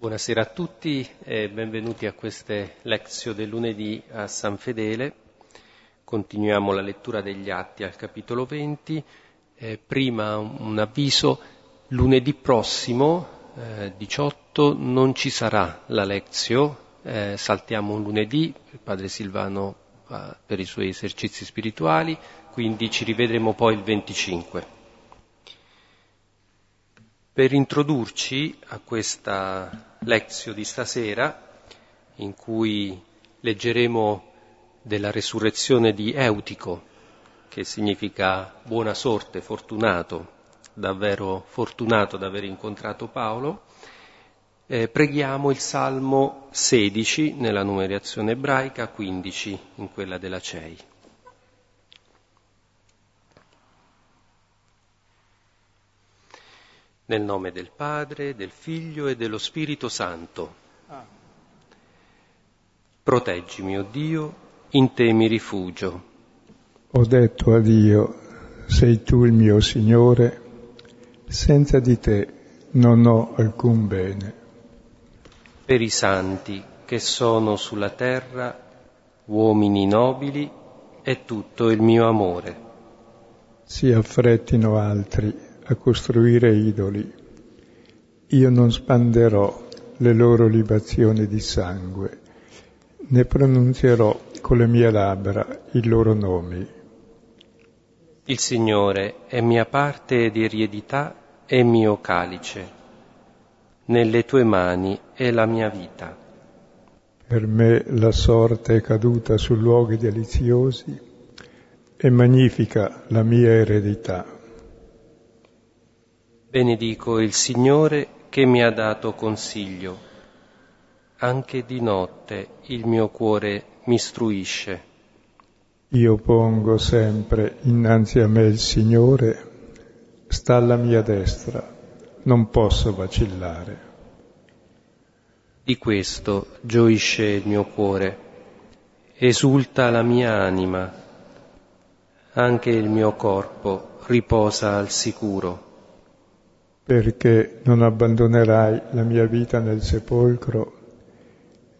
Buonasera a tutti e benvenuti a queste lezioni del lunedì a San Fedele. Continuiamo la lettura degli atti al capitolo 20. Eh, prima un avviso, lunedì prossimo, eh, 18, non ci sarà la lezione, eh, saltiamo un lunedì, il padre Silvano va per i suoi esercizi spirituali, quindi ci rivedremo poi il 25. Per introdurci a questa lezione di stasera, in cui leggeremo della resurrezione di Eutico, che significa buona sorte, fortunato, davvero fortunato ad aver incontrato Paolo, eh, preghiamo il Salmo 16 nella numerazione ebraica, 15 in quella della CEI. Nel nome del Padre, del Figlio e dello Spirito Santo. Proteggimi, o oh Dio, in te mi rifugio. Ho detto a Dio, sei tu il mio Signore, senza di te non ho alcun bene. Per i santi che sono sulla terra, uomini nobili, è tutto il mio amore. Si affrettino altri a costruire idoli. Io non spanderò le loro libazioni di sangue, né pronunzierò con le mie labbra i loro nomi. Il Signore è mia parte di eredità e mio calice. Nelle tue mani è la mia vita. Per me la sorte è caduta su luoghi deliziosi e magnifica la mia eredità. Benedico il Signore che mi ha dato consiglio. Anche di notte il mio cuore mi istruisce. Io pongo sempre innanzi a me il Signore, sta alla mia destra, non posso vacillare. Di questo gioisce il mio cuore, esulta la mia anima, anche il mio corpo riposa al sicuro perché non abbandonerai la mia vita nel sepolcro,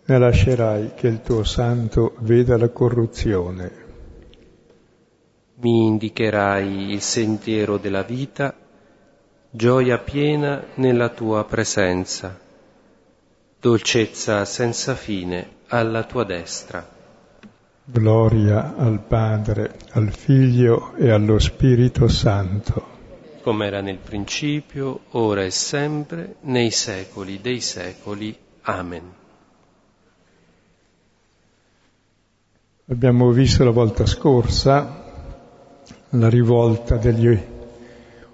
né lascerai che il tuo santo veda la corruzione. Mi indicherai il sentiero della vita, gioia piena nella tua presenza, dolcezza senza fine alla tua destra. Gloria al Padre, al Figlio e allo Spirito Santo come era nel principio, ora e sempre, nei secoli dei secoli. Amen. Abbiamo visto la volta scorsa la rivolta degli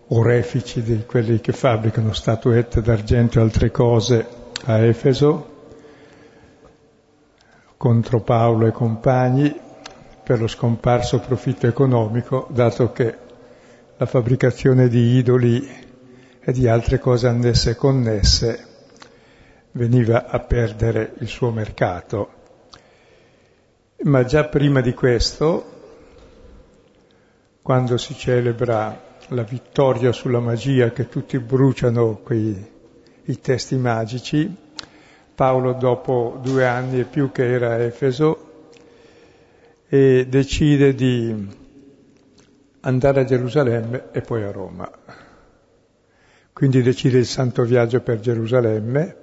orefici, di quelli che fabbricano statuette d'argento e altre cose a Efeso contro Paolo e compagni per lo scomparso profitto economico, dato che la fabbricazione di idoli e di altre cose annesse e connesse veniva a perdere il suo mercato. Ma già prima di questo, quando si celebra la vittoria sulla magia che tutti bruciano quei, i testi magici, Paolo dopo due anni e più che era a Efeso e decide di andare a Gerusalemme e poi a Roma. Quindi decide il santo viaggio per Gerusalemme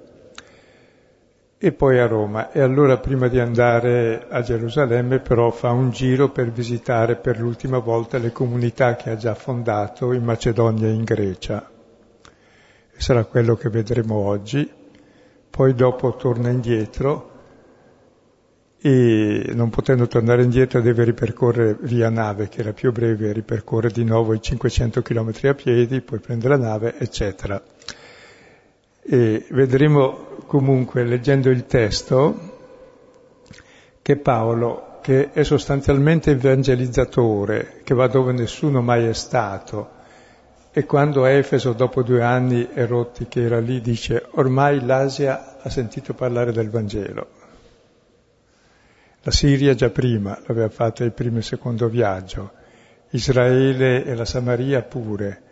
e poi a Roma. E allora prima di andare a Gerusalemme però fa un giro per visitare per l'ultima volta le comunità che ha già fondato in Macedonia e in Grecia. E sarà quello che vedremo oggi. Poi dopo torna indietro e non potendo tornare indietro deve ripercorrere via nave, che era più breve, ripercorre di nuovo i 500 km a piedi, poi prende la nave, eccetera. E vedremo comunque, leggendo il testo, che Paolo, che è sostanzialmente evangelizzatore, che va dove nessuno mai è stato, e quando Efeso, dopo due anni erotti che era lì, dice ormai l'Asia ha sentito parlare del Vangelo la Siria già prima l'aveva fatta il primo e secondo viaggio, Israele e la Samaria pure.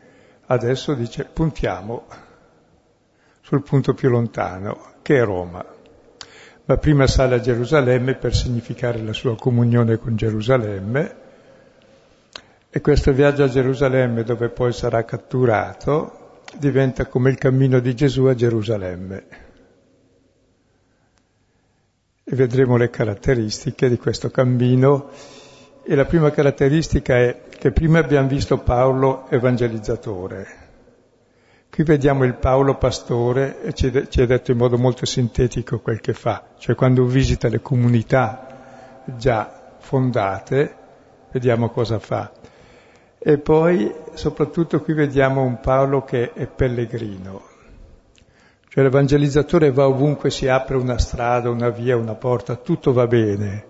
Adesso dice puntiamo, sul punto più lontano, che è Roma. Ma prima sale a Gerusalemme per significare la sua comunione con Gerusalemme e questo viaggio a Gerusalemme, dove poi sarà catturato, diventa come il cammino di Gesù a Gerusalemme. E vedremo le caratteristiche di questo cammino. E la prima caratteristica è che prima abbiamo visto Paolo evangelizzatore. Qui vediamo il Paolo pastore e ci è detto in modo molto sintetico quel che fa, cioè quando visita le comunità già fondate, vediamo cosa fa. E poi soprattutto qui vediamo un Paolo che è pellegrino, cioè l'evangelizzatore va ovunque si apre una strada, una via, una porta, tutto va bene.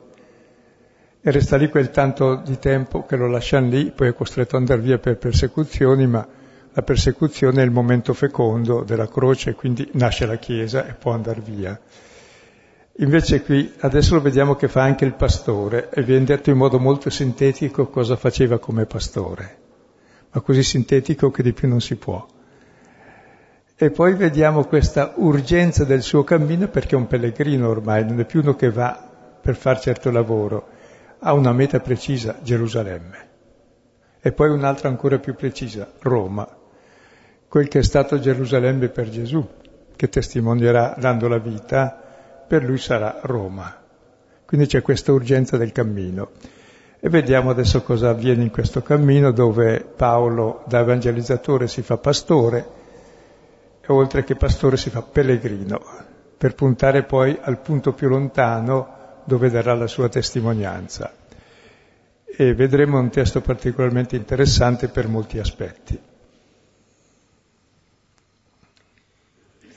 E resta lì quel tanto di tempo che lo lasciano lì, poi è costretto ad andare via per persecuzioni, ma la persecuzione è il momento fecondo della croce, quindi nasce la Chiesa e può andare via. Invece qui adesso lo vediamo che fa anche il pastore e viene detto in modo molto sintetico cosa faceva come pastore, ma così sintetico che di più non si può. E poi vediamo questa urgenza del suo cammino perché è un pellegrino ormai, non è più uno che va per fare certo lavoro, ha una meta precisa, Gerusalemme. E poi un'altra ancora più precisa, Roma, quel che è stato Gerusalemme per Gesù, che testimonierà dando la vita per lui sarà Roma. Quindi c'è questa urgenza del cammino. E vediamo adesso cosa avviene in questo cammino dove Paolo da evangelizzatore si fa pastore oltre che pastore si fa pellegrino, per puntare poi al punto più lontano dove darà la sua testimonianza. E vedremo un testo particolarmente interessante per molti aspetti.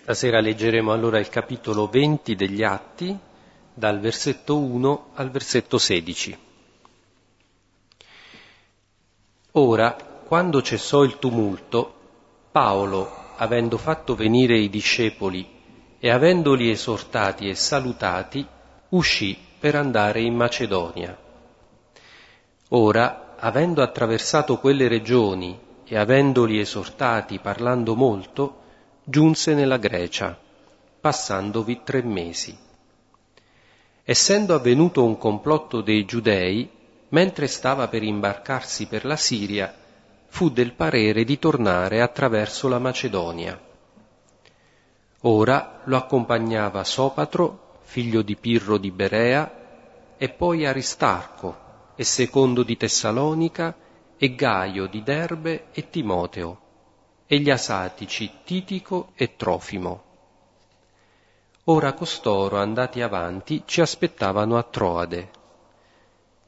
Stasera leggeremo allora il capitolo 20 degli Atti, dal versetto 1 al versetto 16. Ora, quando cessò il tumulto, Paolo, avendo fatto venire i discepoli e avendoli esortati e salutati, uscì per andare in Macedonia. Ora, avendo attraversato quelle regioni e avendoli esortati parlando molto, giunse nella Grecia, passandovi tre mesi. Essendo avvenuto un complotto dei giudei, mentre stava per imbarcarsi per la Siria, fu del parere di tornare attraverso la Macedonia. Ora lo accompagnava Sopatro, figlio di Pirro di Berea, e poi Aristarco, e secondo di Tessalonica, e Gaio di Derbe e Timoteo e gli asatici Titico e Trofimo. Ora costoro, andati avanti, ci aspettavano a Troade.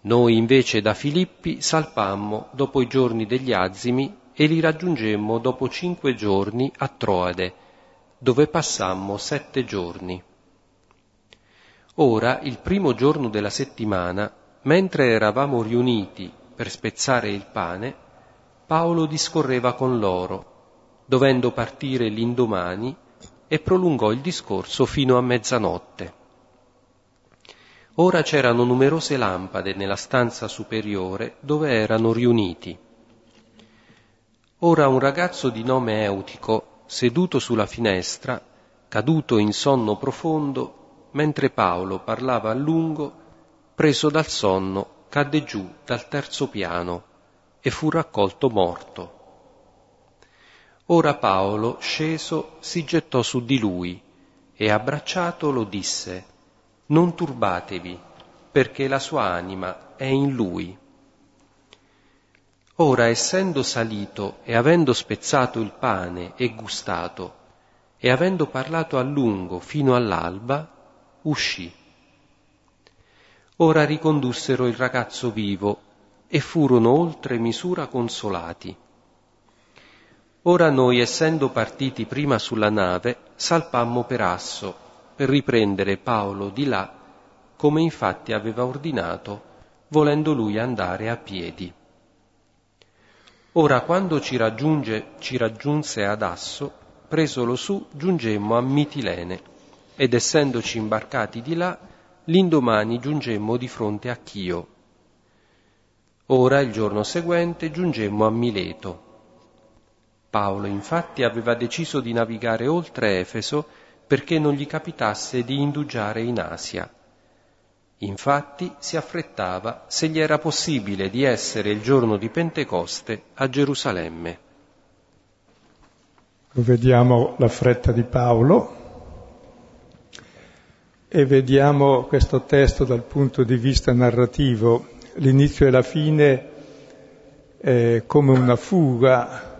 Noi invece da Filippi salpammo dopo i giorni degli azimi e li raggiungemmo dopo cinque giorni a Troade, dove passammo sette giorni. Ora, il primo giorno della settimana, mentre eravamo riuniti per spezzare il pane, Paolo discorreva con loro dovendo partire l'indomani, e prolungò il discorso fino a mezzanotte. Ora c'erano numerose lampade nella stanza superiore dove erano riuniti. Ora un ragazzo di nome Eutico, seduto sulla finestra, caduto in sonno profondo, mentre Paolo parlava a lungo, preso dal sonno, cadde giù dal terzo piano e fu raccolto morto. Ora Paolo, sceso, si gettò su di lui e abbracciatolo disse, Non turbatevi, perché la sua anima è in lui. Ora, essendo salito e avendo spezzato il pane e gustato, e avendo parlato a lungo fino all'alba, uscì. Ora ricondussero il ragazzo vivo e furono oltre misura consolati. Ora noi, essendo partiti prima sulla nave, salpammo per Asso, per riprendere Paolo di là, come infatti aveva ordinato, volendo lui andare a piedi. Ora, quando ci, raggiunge, ci raggiunse ad Asso, presolo su, giungemmo a Mitilene, ed essendoci imbarcati di là, l'indomani giungemmo di fronte a Chio. Ora, il giorno seguente, giungemmo a Mileto Paolo infatti aveva deciso di navigare oltre Efeso perché non gli capitasse di indugiare in Asia. Infatti si affrettava se gli era possibile di essere il giorno di Pentecoste a Gerusalemme. Vediamo la fretta di Paolo e vediamo questo testo dal punto di vista narrativo, l'inizio e la fine eh, come una fuga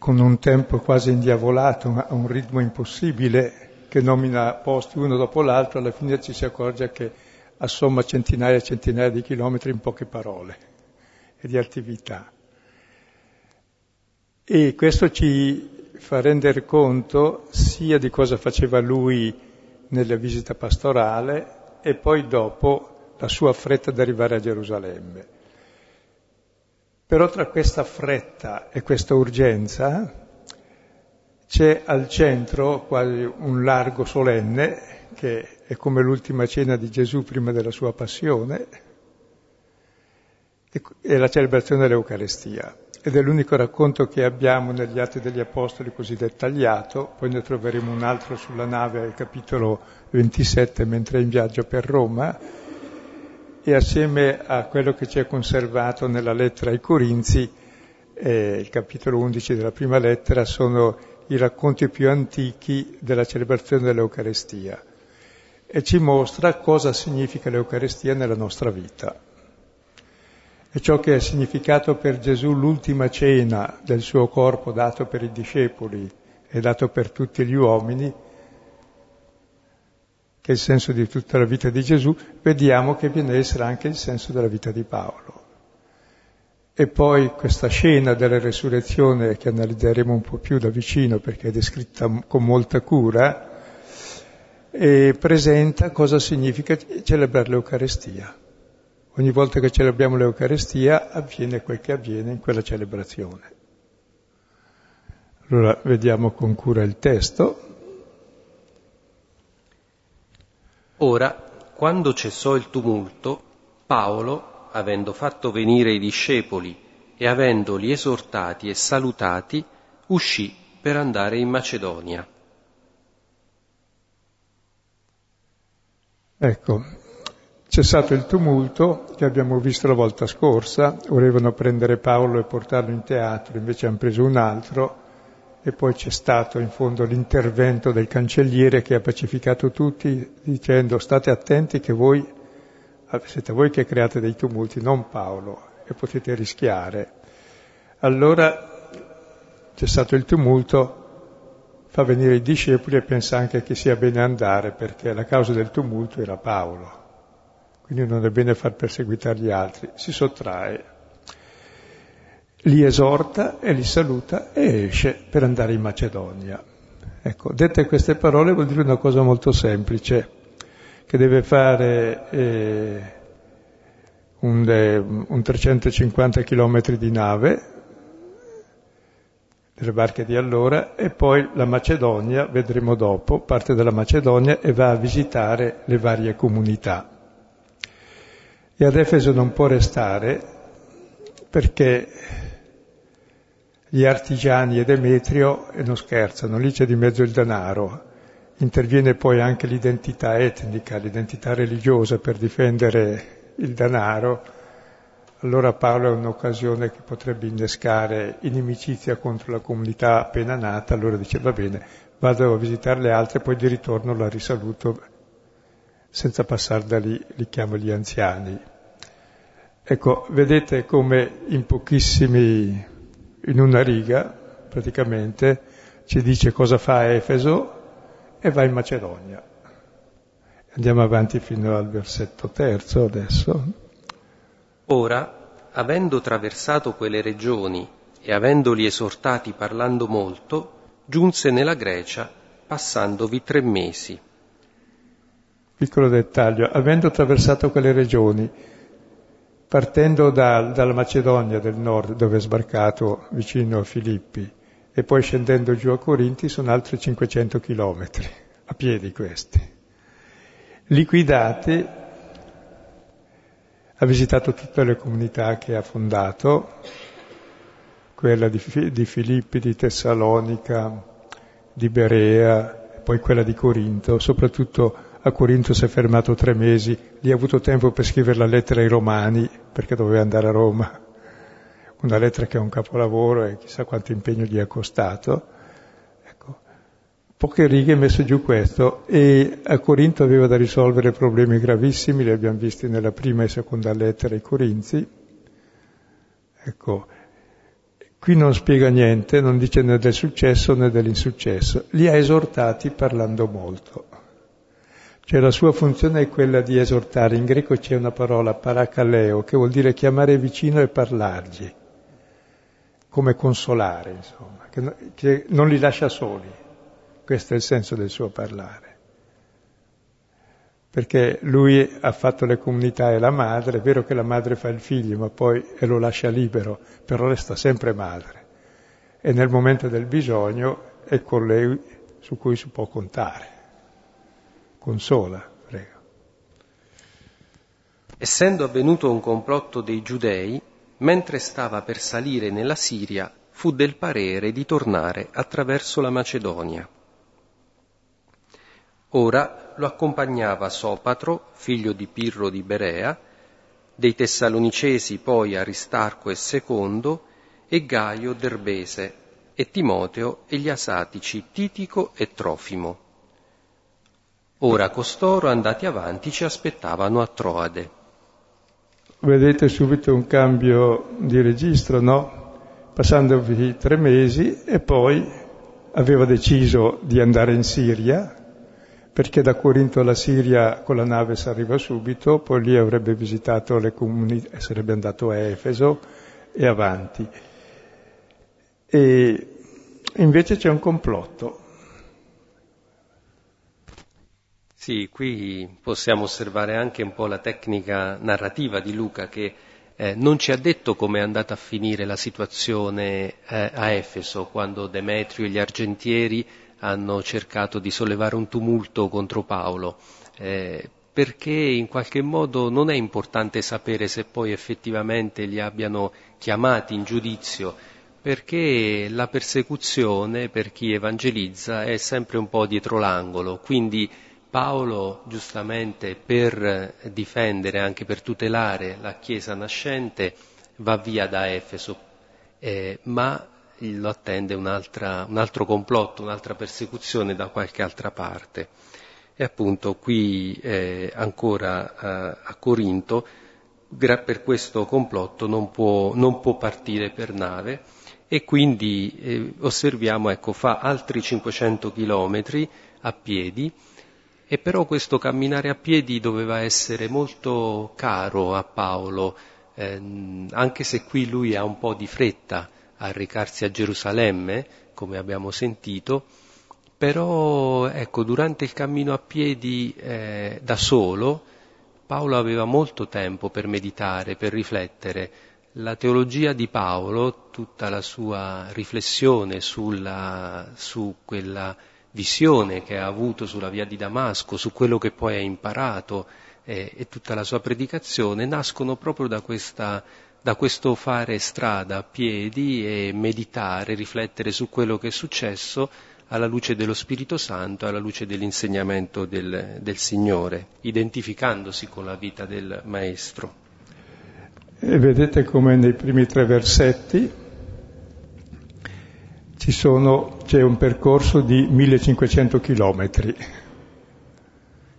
con un tempo quasi indiavolato, a un ritmo impossibile che nomina posti uno dopo l'altro, alla fine ci si accorge che assomma centinaia e centinaia di chilometri in poche parole e di attività. E questo ci fa rendere conto sia di cosa faceva lui nella visita pastorale e poi dopo la sua fretta di arrivare a Gerusalemme. Però tra questa fretta e questa urgenza c'è al centro quasi un largo solenne, che è come l'ultima cena di Gesù prima della sua passione, e la celebrazione dell'Eucarestia. Ed è l'unico racconto che abbiamo negli Atti degli Apostoli così dettagliato, poi ne troveremo un altro sulla nave al capitolo 27 mentre è in viaggio per Roma, e assieme a quello che ci è conservato nella lettera ai Corinzi, eh, il capitolo 11 della prima lettera, sono i racconti più antichi della celebrazione dell'Eucarestia e ci mostra cosa significa l'Eucarestia nella nostra vita. E ciò che ha significato per Gesù l'ultima cena del suo corpo dato per i discepoli e dato per tutti gli uomini, che è il senso di tutta la vita di Gesù, vediamo che viene a essere anche il senso della vita di Paolo. E poi questa scena della resurrezione che analizzeremo un po' più da vicino perché è descritta con molta cura, presenta cosa significa celebrare l'Eucarestia. Ogni volta che celebriamo l'Eucarestia avviene quel che avviene in quella celebrazione. Allora vediamo con cura il testo. Ora, quando cessò il tumulto, Paolo, avendo fatto venire i discepoli e avendoli esortati e salutati, uscì per andare in Macedonia. Ecco, cessato il tumulto che abbiamo visto la volta scorsa, volevano prendere Paolo e portarlo in teatro, invece hanno preso un altro, e poi c'è stato in fondo l'intervento del cancelliere che ha pacificato tutti dicendo state attenti che voi siete voi che create dei tumulti, non Paolo, e potete rischiare. Allora, cessato il tumulto, fa venire i discepoli e pensa anche che sia bene andare perché la causa del tumulto era Paolo. Quindi non è bene far perseguitare gli altri. Si sottrae li esorta e li saluta e esce per andare in Macedonia. Ecco, dette queste parole vuol dire una cosa molto semplice, che deve fare eh, un, un 350 km di nave, delle barche di allora, e poi la Macedonia, vedremo dopo, parte della Macedonia e va a visitare le varie comunità. E ad Efeso non può restare perché gli artigiani e Demetrio e non scherzano, lì c'è di mezzo il denaro. Interviene poi anche l'identità etnica, l'identità religiosa per difendere il denaro. Allora Paolo è un'occasione che potrebbe innescare inimicizia contro la comunità appena nata, allora dice va bene, vado a visitare le altre, poi di ritorno la risaluto senza passare da lì, li chiamo gli anziani. Ecco, vedete come in pochissimi in una riga, praticamente, ci dice cosa fa Efeso e va in Macedonia. Andiamo avanti fino al versetto terzo adesso. Ora, avendo traversato quelle regioni e avendoli esortati parlando molto, giunse nella Grecia, passandovi tre mesi. Piccolo dettaglio, avendo attraversato quelle regioni, partendo da, dalla Macedonia del nord dove è sbarcato vicino a Filippi e poi scendendo giù a Corinti sono altri 500 chilometri, a piedi questi. Liquidati, ha visitato tutte le comunità che ha fondato, quella di, di Filippi, di Tessalonica, di Berea, poi quella di Corinto, soprattutto a Corinto si è fermato tre mesi, lì ha avuto tempo per scrivere la lettera ai Romani, perché doveva andare a Roma, una lettera che è un capolavoro e chissà quanto impegno gli è costato. Ecco, poche righe messo giù questo e a Corinto aveva da risolvere problemi gravissimi, li abbiamo visti nella prima e seconda lettera ai Corinzi. Ecco, Qui non spiega niente, non dice né del successo né dell'insuccesso, li ha esortati parlando molto. Cioè la sua funzione è quella di esortare, in greco c'è una parola paracaleo che vuol dire chiamare vicino e parlargli, come consolare, insomma, che, che non li lascia soli, questo è il senso del suo parlare perché lui ha fatto le comunità e la madre, è vero che la madre fa il figlio, ma poi lo lascia libero, però resta sempre madre. E nel momento del bisogno è con lei su cui si può contare. Consola, prego. Essendo avvenuto un complotto dei giudei, mentre stava per salire nella Siria, fu del parere di tornare attraverso la Macedonia. Ora lo accompagnava Sopatro, figlio di Pirro di Berea, dei Tessalonicesi poi Aristarco e Secondo, e Gaio Derbese, e Timoteo e gli asatici Titico e Trofimo. Ora costoro, andati avanti, ci aspettavano a Troade. Vedete subito un cambio di registro, no? Passandovi tre mesi e poi aveva deciso di andare in Siria, perché da Corinto alla Siria con la nave si arriva subito, poi lì avrebbe visitato le comunità, sarebbe andato a Efeso e avanti. E invece c'è un complotto. Sì, qui possiamo osservare anche un po' la tecnica narrativa di Luca che eh, non ci ha detto come è andata a finire la situazione eh, a Efeso quando Demetrio e gli argentieri hanno cercato di sollevare un tumulto contro Paolo, eh, perché in qualche modo non è importante sapere se poi effettivamente li abbiano chiamati in giudizio, perché la persecuzione per chi evangelizza è sempre un po' dietro l'angolo, quindi Paolo giustamente per difendere, anche per tutelare la Chiesa nascente, va via da Efeso, eh, ma lo attende un altro complotto, un'altra persecuzione da qualche altra parte. E appunto qui eh, ancora eh, a Corinto, per questo complotto non può, non può partire per nave e quindi eh, osserviamo, ecco, fa altri 500 chilometri a piedi e però questo camminare a piedi doveva essere molto caro a Paolo, ehm, anche se qui lui ha un po' di fretta, a recarsi a Gerusalemme, come abbiamo sentito, però ecco, durante il cammino a piedi eh, da solo, Paolo aveva molto tempo per meditare, per riflettere. La teologia di Paolo, tutta la sua riflessione sulla, su quella visione che ha avuto sulla via di Damasco, su quello che poi ha imparato eh, e tutta la sua predicazione, nascono proprio da questa da questo fare strada a piedi e meditare, riflettere su quello che è successo alla luce dello Spirito Santo, alla luce dell'insegnamento del, del Signore, identificandosi con la vita del Maestro. E vedete come nei primi tre versetti sono, c'è un percorso di 1500 chilometri,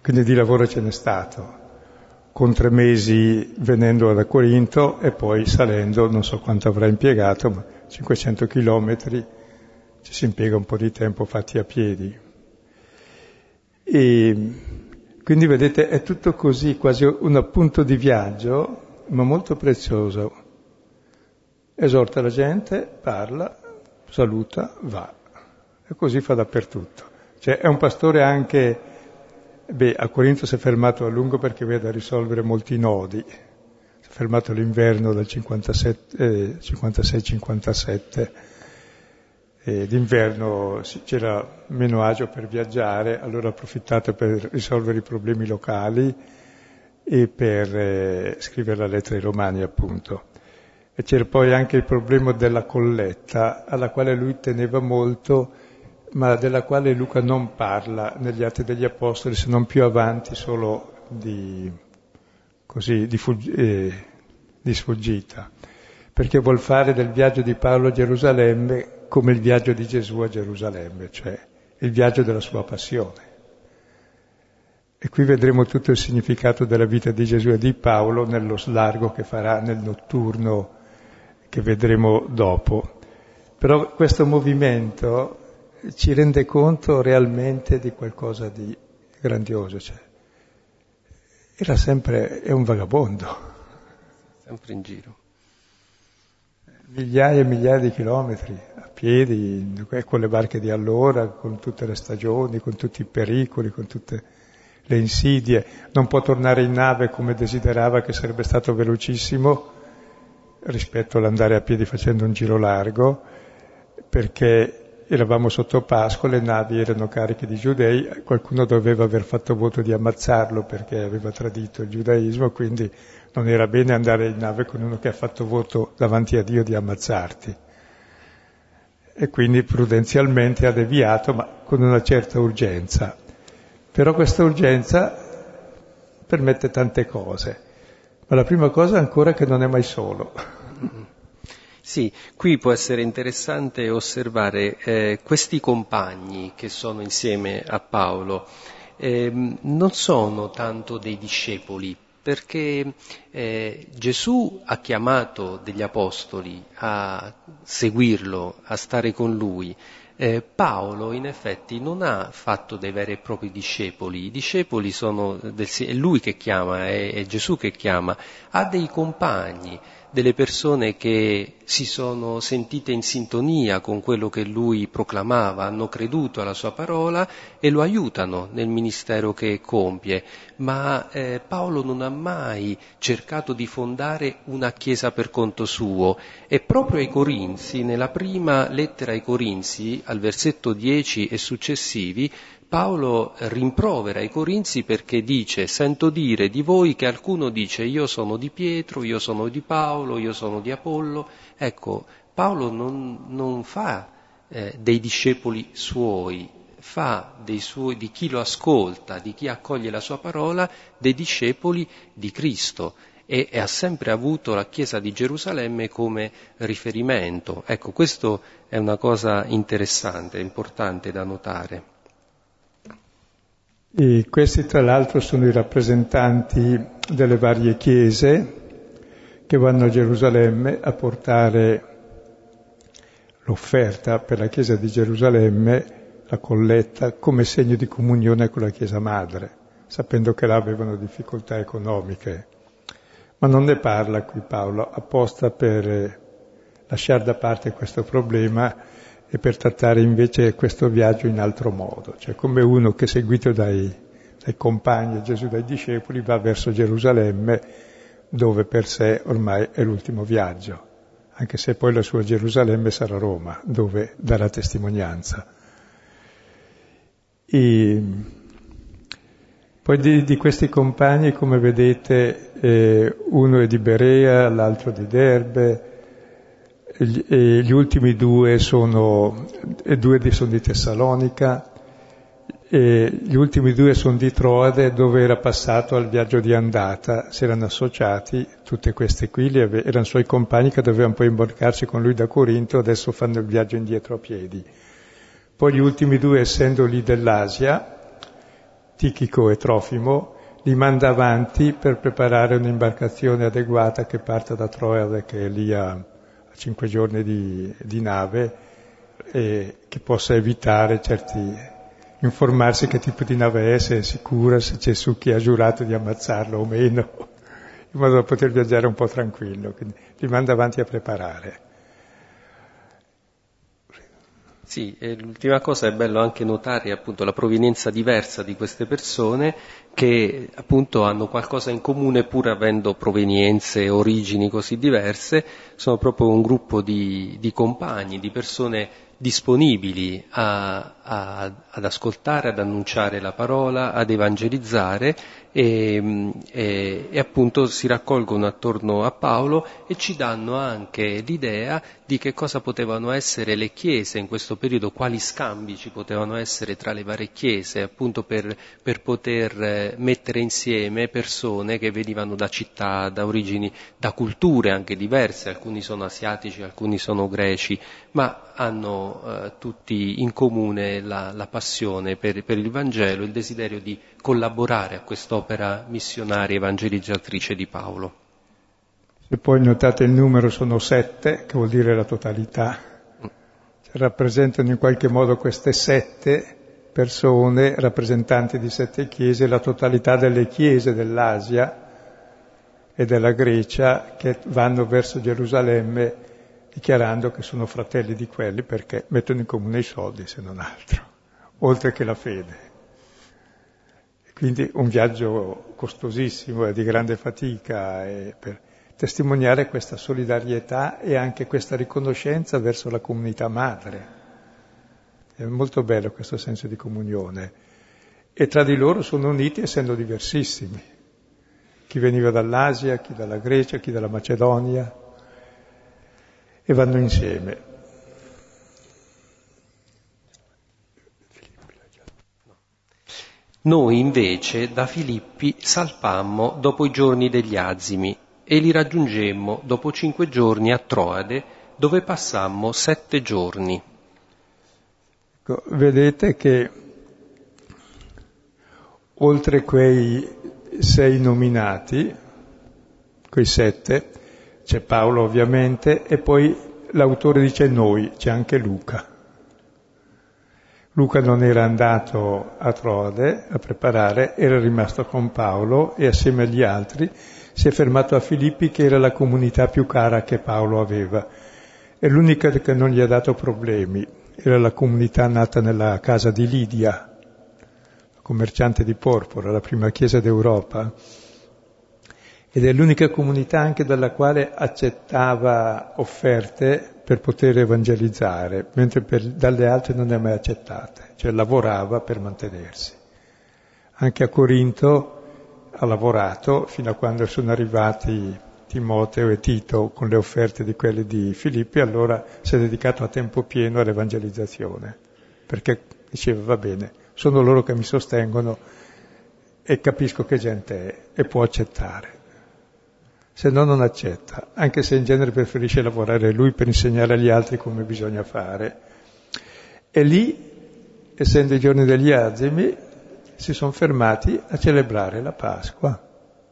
quindi di lavoro ce n'è stato con tre mesi venendo da Corinto e poi salendo, non so quanto avrà impiegato, ma 500 chilometri ci si impiega un po' di tempo fatti a piedi. E quindi vedete è tutto così, quasi un appunto di viaggio, ma molto prezioso. Esorta la gente, parla, saluta, va. E così fa dappertutto. Cioè è un pastore anche Beh, a Corinto si è fermato a lungo perché aveva da risolvere molti nodi. Si è fermato l'inverno del 56-57 e d'inverno c'era meno agio per viaggiare, allora ha approfittato per risolvere i problemi locali e per eh, scrivere la lettera ai Romani, appunto. E c'era poi anche il problema della colletta, alla quale lui teneva molto, ma della quale Luca non parla negli Atti degli Apostoli, se non più avanti, solo di, così, di, fugg- eh, di sfuggita, perché vuol fare del viaggio di Paolo a Gerusalemme come il viaggio di Gesù a Gerusalemme, cioè il viaggio della sua passione. E qui vedremo tutto il significato della vita di Gesù e di Paolo nello slargo che farà nel notturno che vedremo dopo. Però questo movimento ci rende conto realmente di qualcosa di grandioso. Cioè, era sempre, è un vagabondo. Sempre in giro. Migliaia e migliaia di chilometri a piedi, con le barche di allora, con tutte le stagioni, con tutti i pericoli, con tutte le insidie, non può tornare in nave come desiderava, che sarebbe stato velocissimo rispetto all'andare a piedi facendo un giro largo, perché eravamo sotto Pasqua, le navi erano cariche di giudei, qualcuno doveva aver fatto voto di ammazzarlo perché aveva tradito il giudaismo, quindi non era bene andare in nave con uno che ha fatto voto davanti a Dio di ammazzarti. E quindi prudenzialmente ha deviato, ma con una certa urgenza. Però questa urgenza permette tante cose, ma la prima cosa è ancora che non è mai solo. Sì, qui può essere interessante osservare eh, questi compagni che sono insieme a Paolo. Eh, non sono tanto dei discepoli, perché eh, Gesù ha chiamato degli apostoli a seguirlo, a stare con lui, eh, Paolo in effetti non ha fatto dei veri e propri discepoli, i discepoli sono del, è lui che chiama, è, è Gesù che chiama, ha dei compagni, delle persone che si sono sentite in sintonia con quello che lui proclamava, hanno creduto alla sua parola e lo aiutano nel ministero che compie. Ma eh, Paolo non ha mai cercato di fondare una chiesa per conto suo e proprio ai Corinzi, nella prima lettera ai Corinzi, al versetto 10 e successivi, Paolo rimprovera i Corinzi perché dice, sento dire di voi che alcuno dice io sono di Pietro, io sono di Paolo, io sono di Apollo. Ecco, Paolo non, non fa eh, dei discepoli suoi, fa suoi, di chi lo ascolta, di chi accoglie la sua parola, dei discepoli di Cristo e, e ha sempre avuto la Chiesa di Gerusalemme come riferimento. Ecco, questo è una cosa interessante, importante da notare. E questi tra l'altro sono i rappresentanti delle varie chiese che vanno a Gerusalemme a portare l'offerta per la Chiesa di Gerusalemme, la colletta, come segno di comunione con la Chiesa madre, sapendo che là avevano difficoltà economiche. Ma non ne parla qui Paolo, apposta per lasciare da parte questo problema e per trattare invece questo viaggio in altro modo, cioè come uno che seguito dai, dai compagni Gesù dai discepoli va verso Gerusalemme dove per sé ormai è l'ultimo viaggio, anche se poi la sua Gerusalemme sarà Roma, dove darà testimonianza. E poi di, di, questi compagni, come vedete, eh, uno è di Berea, l'altro di Derbe, gli ultimi due sono, due sono di Tessalonica, e gli ultimi due sono di Troade dove era passato al viaggio di andata, si erano associati, tutte queste qui erano suoi compagni che dovevano poi imbarcarsi con lui da Corinto, adesso fanno il viaggio indietro a piedi. Poi gli ultimi due, essendo lì dell'Asia, Tichico e Trofimo, li manda avanti per preparare un'imbarcazione adeguata che parta da Troade, che è lì a cinque giorni di, di nave e che possa evitare certi, informarsi che tipo di nave è, se è sicura, se c'è su chi ha giurato di ammazzarlo o meno, in modo da poter viaggiare un po' tranquillo, quindi li manda avanti a preparare. Sì, l'ultima cosa è bello anche notare appunto la provenienza diversa di queste persone che appunto hanno qualcosa in comune pur avendo provenienze, origini così diverse, sono proprio un gruppo di, di compagni, di persone disponibili a, a, ad ascoltare, ad annunciare la parola, ad evangelizzare e, e, e, appunto si raccolgono attorno a Paolo e ci danno anche l'idea di che cosa potevano essere le chiese in questo periodo, quali scambi ci potevano essere tra le varie chiese, appunto per, per poter eh, mettere insieme persone che venivano da città, da origini, da culture anche diverse, alcuni sono asiatici, alcuni sono greci, ma hanno eh, tutti in comune la, la passione per, per il Vangelo, il desiderio di collaborare a quest'opera missionaria evangelizzatrice di Paolo. Se poi notate il numero sono sette, che vuol dire la totalità, cioè, rappresentano in qualche modo queste sette persone, rappresentanti di sette chiese, la totalità delle chiese dell'Asia e della Grecia che vanno verso Gerusalemme dichiarando che sono fratelli di quelli perché mettono in comune i soldi se non altro, oltre che la fede. Quindi un viaggio costosissimo e di grande fatica per testimoniare questa solidarietà e anche questa riconoscenza verso la comunità madre. È molto bello questo senso di comunione. E tra di loro sono uniti essendo diversissimi. Chi veniva dall'Asia, chi dalla Grecia, chi dalla Macedonia, e vanno insieme. Noi invece da Filippi salpammo dopo i giorni degli azimi e li raggiungemmo dopo cinque giorni a Troade, dove passammo sette giorni. Ecco, vedete che oltre quei sei nominati, quei sette, c'è Paolo ovviamente, e poi l'autore dice noi, c'è anche Luca. Luca non era andato a Troade a preparare, era rimasto con Paolo e assieme agli altri si è fermato a Filippi che era la comunità più cara che Paolo aveva. E l'unica che non gli ha dato problemi era la comunità nata nella casa di Lidia, commerciante di porpora, la prima chiesa d'Europa, ed è l'unica comunità anche dalla quale accettava offerte per poter evangelizzare, mentre per, dalle altre non ne ha mai accettate, cioè lavorava per mantenersi. Anche a Corinto ha lavorato fino a quando sono arrivati Timoteo e Tito con le offerte di quelli di Filippi, allora si è dedicato a tempo pieno all'evangelizzazione, perché diceva va bene, sono loro che mi sostengono e capisco che gente è e può accettare se no non accetta, anche se in genere preferisce lavorare lui per insegnare agli altri come bisogna fare. E lì, essendo i giorni degli azimi, si sono fermati a celebrare la Pasqua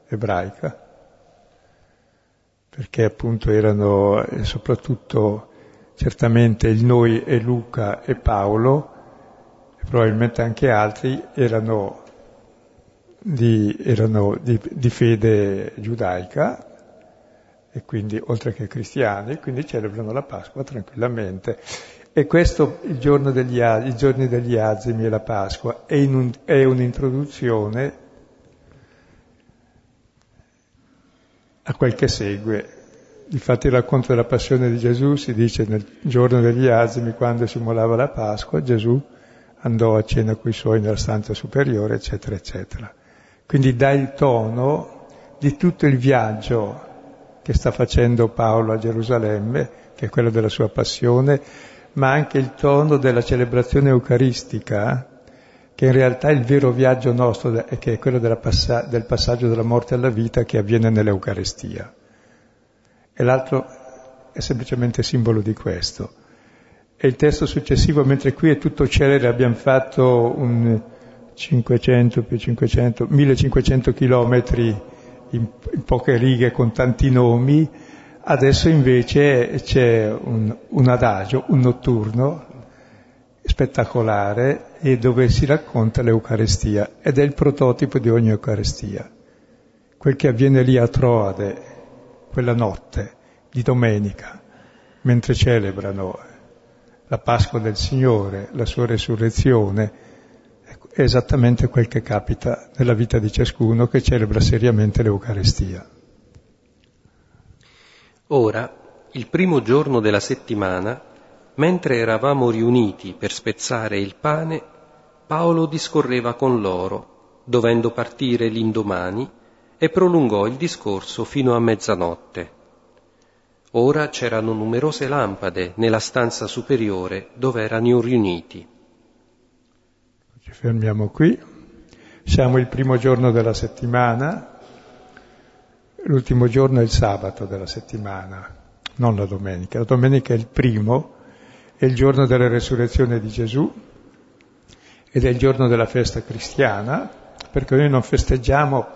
ebraica, perché appunto erano soprattutto certamente il noi e Luca e Paolo, e probabilmente anche altri, erano di, erano di, di fede giudaica e quindi oltre che cristiani, quindi celebrano la Pasqua tranquillamente. E questo, il giorno degli, i giorni degli azimi e la Pasqua, è, un, è un'introduzione a quel che segue. Infatti il racconto della passione di Gesù si dice nel giorno degli azimi, quando si molava la Pasqua, Gesù andò a cena con i suoi nella stanza superiore, eccetera, eccetera. Quindi dà il tono di tutto il viaggio che sta facendo Paolo a Gerusalemme, che è quello della sua passione, ma anche il tono della celebrazione eucaristica, che in realtà è il vero viaggio nostro, che è quello passa- del passaggio dalla morte alla vita che avviene nell'Eucaristia. E l'altro è semplicemente simbolo di questo. E il testo successivo, mentre qui è tutto celere, abbiamo fatto un 500 più 500, 1500 chilometri in, in poche righe con tanti nomi, adesso invece c'è un, un adagio, un notturno spettacolare dove si racconta l'Eucarestia ed è il prototipo di ogni Eucarestia. Quel che avviene lì a Troade, quella notte di domenica, mentre celebrano la Pasqua del Signore, la sua resurrezione, è esattamente quel che capita nella vita di ciascuno che celebra seriamente l'Eucarestia. Ora, il primo giorno della settimana, mentre eravamo riuniti per spezzare il pane, Paolo discorreva con loro, dovendo partire l'indomani, e prolungò il discorso fino a mezzanotte. Ora c'erano numerose lampade nella stanza superiore dove erano riuniti. Ci fermiamo qui. Siamo il primo giorno della settimana, l'ultimo giorno è il sabato della settimana, non la domenica. La domenica è il primo, è il giorno della resurrezione di Gesù ed è il giorno della festa cristiana, perché noi non festeggiamo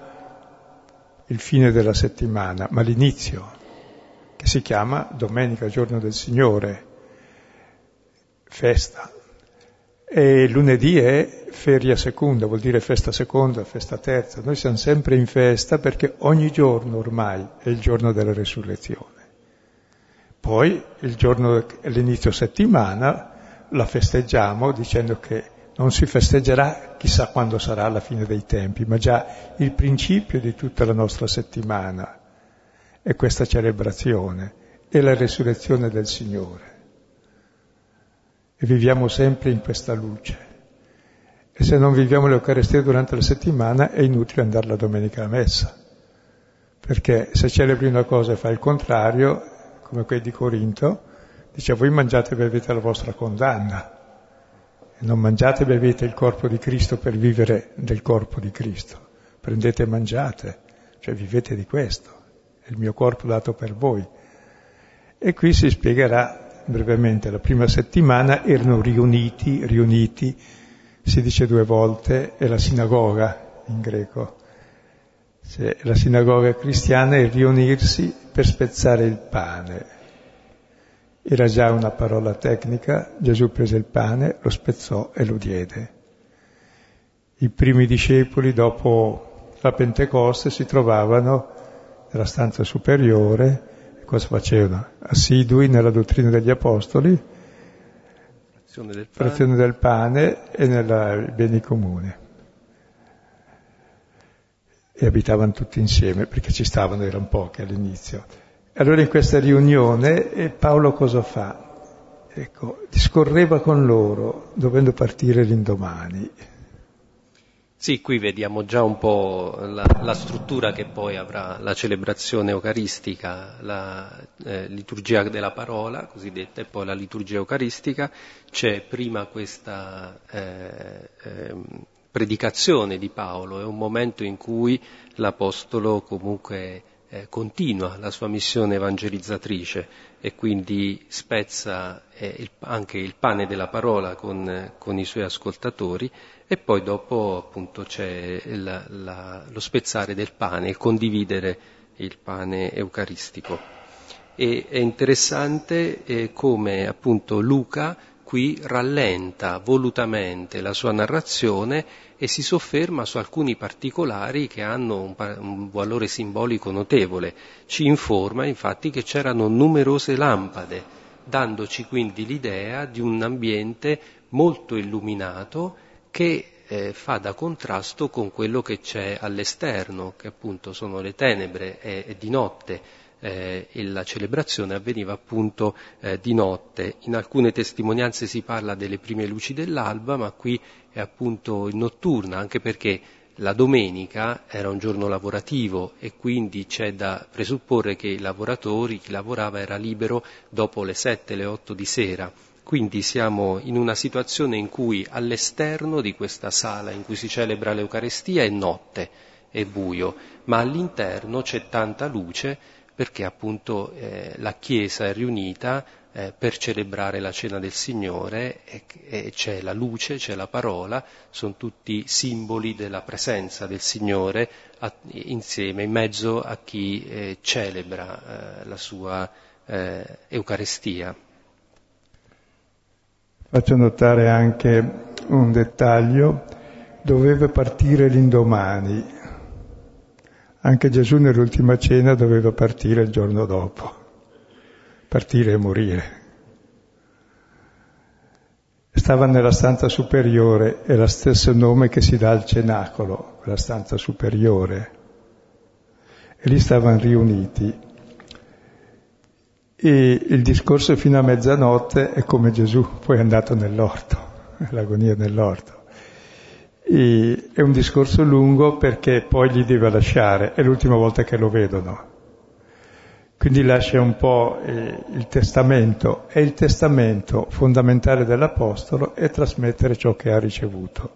il fine della settimana, ma l'inizio che si chiama Domenica, giorno del Signore, festa. E lunedì è feria seconda, vuol dire festa seconda, festa terza. Noi siamo sempre in festa perché ogni giorno ormai è il giorno della resurrezione. Poi il giorno, l'inizio settimana, la festeggiamo dicendo che non si festeggerà chissà quando sarà la fine dei tempi, ma già il principio di tutta la nostra settimana è questa celebrazione, è la resurrezione del Signore. E viviamo sempre in questa luce. E se non viviamo l'Eucaristia durante la settimana è inutile andare la domenica a messa, perché se celebri una cosa e fai il contrario, come quelli di Corinto, dice voi mangiate e bevete la vostra condanna, e non mangiate e bevete il corpo di Cristo per vivere del corpo di Cristo, prendete e mangiate, cioè vivete di questo è il mio corpo dato per voi. E qui si spiegherà brevemente, la prima settimana erano riuniti, riuniti, si dice due volte, è la sinagoga in greco. Cioè, la sinagoga cristiana è riunirsi per spezzare il pane. Era già una parola tecnica, Gesù prese il pane, lo spezzò e lo diede. I primi discepoli dopo la Pentecoste si trovavano nella stanza superiore, cosa facevano? Assidui nella dottrina degli Apostoli, frazione del pane, frazione del pane e nei beni comuni. E abitavano tutti insieme, perché ci stavano, erano pochi all'inizio. Allora in questa riunione Paolo cosa fa? Ecco, discorreva con loro, dovendo partire l'indomani. Sì, qui vediamo già un po' la, la, struttura che poi avrà la celebrazione eucaristica, la eh, liturgia della parola cosiddetta e poi la liturgia eucaristica. C'è prima questa eh, eh, predicazione di Paolo, è un momento in cui l'Apostolo comunque eh, continua la sua missione evangelizzatrice e quindi spezza eh, il, anche il pane della parola con, con i suoi ascoltatori e poi dopo appunto c'è la, la, lo spezzare del pane, il condividere il pane eucaristico. E è interessante eh, come appunto Luca qui rallenta volutamente la sua narrazione e si sofferma su alcuni particolari che hanno un, un, valore simbolico notevole. Ci informa infatti che c'erano numerose lampade, dandoci quindi l'idea di un ambiente molto illuminato che eh, fa da contrasto con quello che c'è all'esterno, che appunto sono le tenebre e, e di notte. Eh, e la celebrazione avveniva appunto eh, di notte. In alcune testimonianze si parla delle prime luci dell'alba, ma qui è appunto notturna, anche perché la domenica era un giorno lavorativo e quindi c'è da presupporre che i lavoratori, chi lavorava era libero dopo le sette, le otto di sera quindi siamo in una situazione in cui all'esterno di questa sala in cui si celebra l'Eucarestia è notte, è buio, ma all'interno c'è tanta luce perché appunto eh, la Chiesa è riunita eh, per celebrare la cena del Signore e, e, c'è la luce, c'è la parola, sono tutti simboli della presenza del Signore a, insieme, in mezzo a chi eh, celebra eh, la sua eh, Eucarestia. Faccio notare anche un dettaglio, doveva partire l'indomani. Anche Gesù nell'ultima cena doveva partire il giorno dopo, partire e morire. Stava nella stanza superiore, è lo stesso nome che si dà al cenacolo, la stanza superiore. E lì stavano riuniti e il discorso fino a mezzanotte è come Gesù, poi è andato nell'orto, l'agonia nell'orto. E è un discorso lungo perché poi gli deve lasciare, è l'ultima volta che lo vedono. Quindi lascia un po' eh, il testamento e il testamento fondamentale dell'Apostolo è trasmettere ciò che ha ricevuto,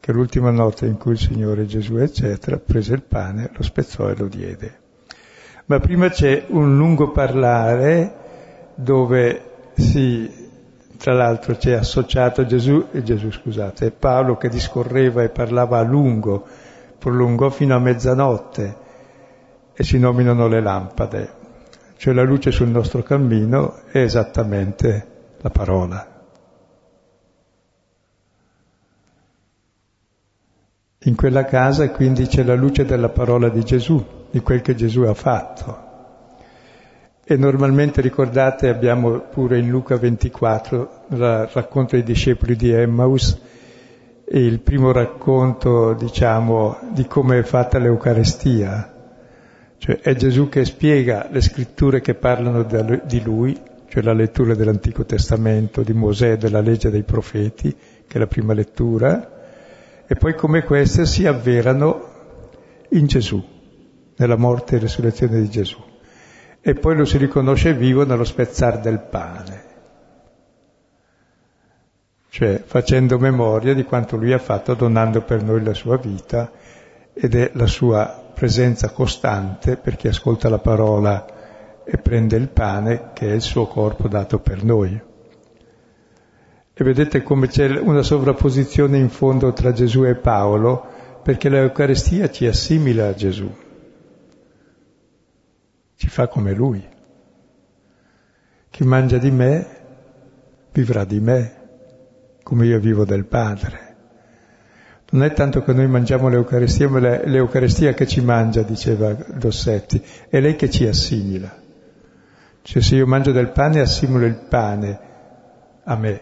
che l'ultima notte in cui il Signore Gesù, eccetera, prese il pane, lo spezzò e lo diede. Ma prima c'è un lungo parlare dove si tra l'altro c'è associato Gesù, e Gesù scusate, Paolo che discorreva e parlava a lungo, prolungò fino a mezzanotte e si nominano le lampade, cioè la luce sul nostro cammino è esattamente la parola. In quella casa quindi c'è la luce della parola di Gesù, di quel che Gesù ha fatto. E normalmente ricordate abbiamo pure in Luca 24 il racconto dei discepoli di Emmaus il primo racconto, diciamo, di come è fatta l'Eucarestia. Cioè è Gesù che spiega le scritture che parlano di lui, cioè la lettura dell'Antico Testamento, di Mosè, della legge dei profeti, che è la prima lettura, e poi come queste si avverano in Gesù, nella morte e resurrezione di Gesù e poi lo si riconosce vivo nello spezzare del pane, cioè facendo memoria di quanto lui ha fatto donando per noi la sua vita ed è la sua presenza costante per chi ascolta la parola e prende il pane che è il suo corpo dato per noi. E vedete come c'è una sovrapposizione in fondo tra Gesù e Paolo, perché l'Eucaristia ci assimila a Gesù ci fa come lui. Chi mangia di me vivrà di me, come io vivo del Padre. Non è tanto che noi mangiamo l'Eucaristia, ma l'Eucaristia che ci mangia, diceva Dossetti, è lei che ci assimila. Cioè se io mangio del pane assimilo il pane a me.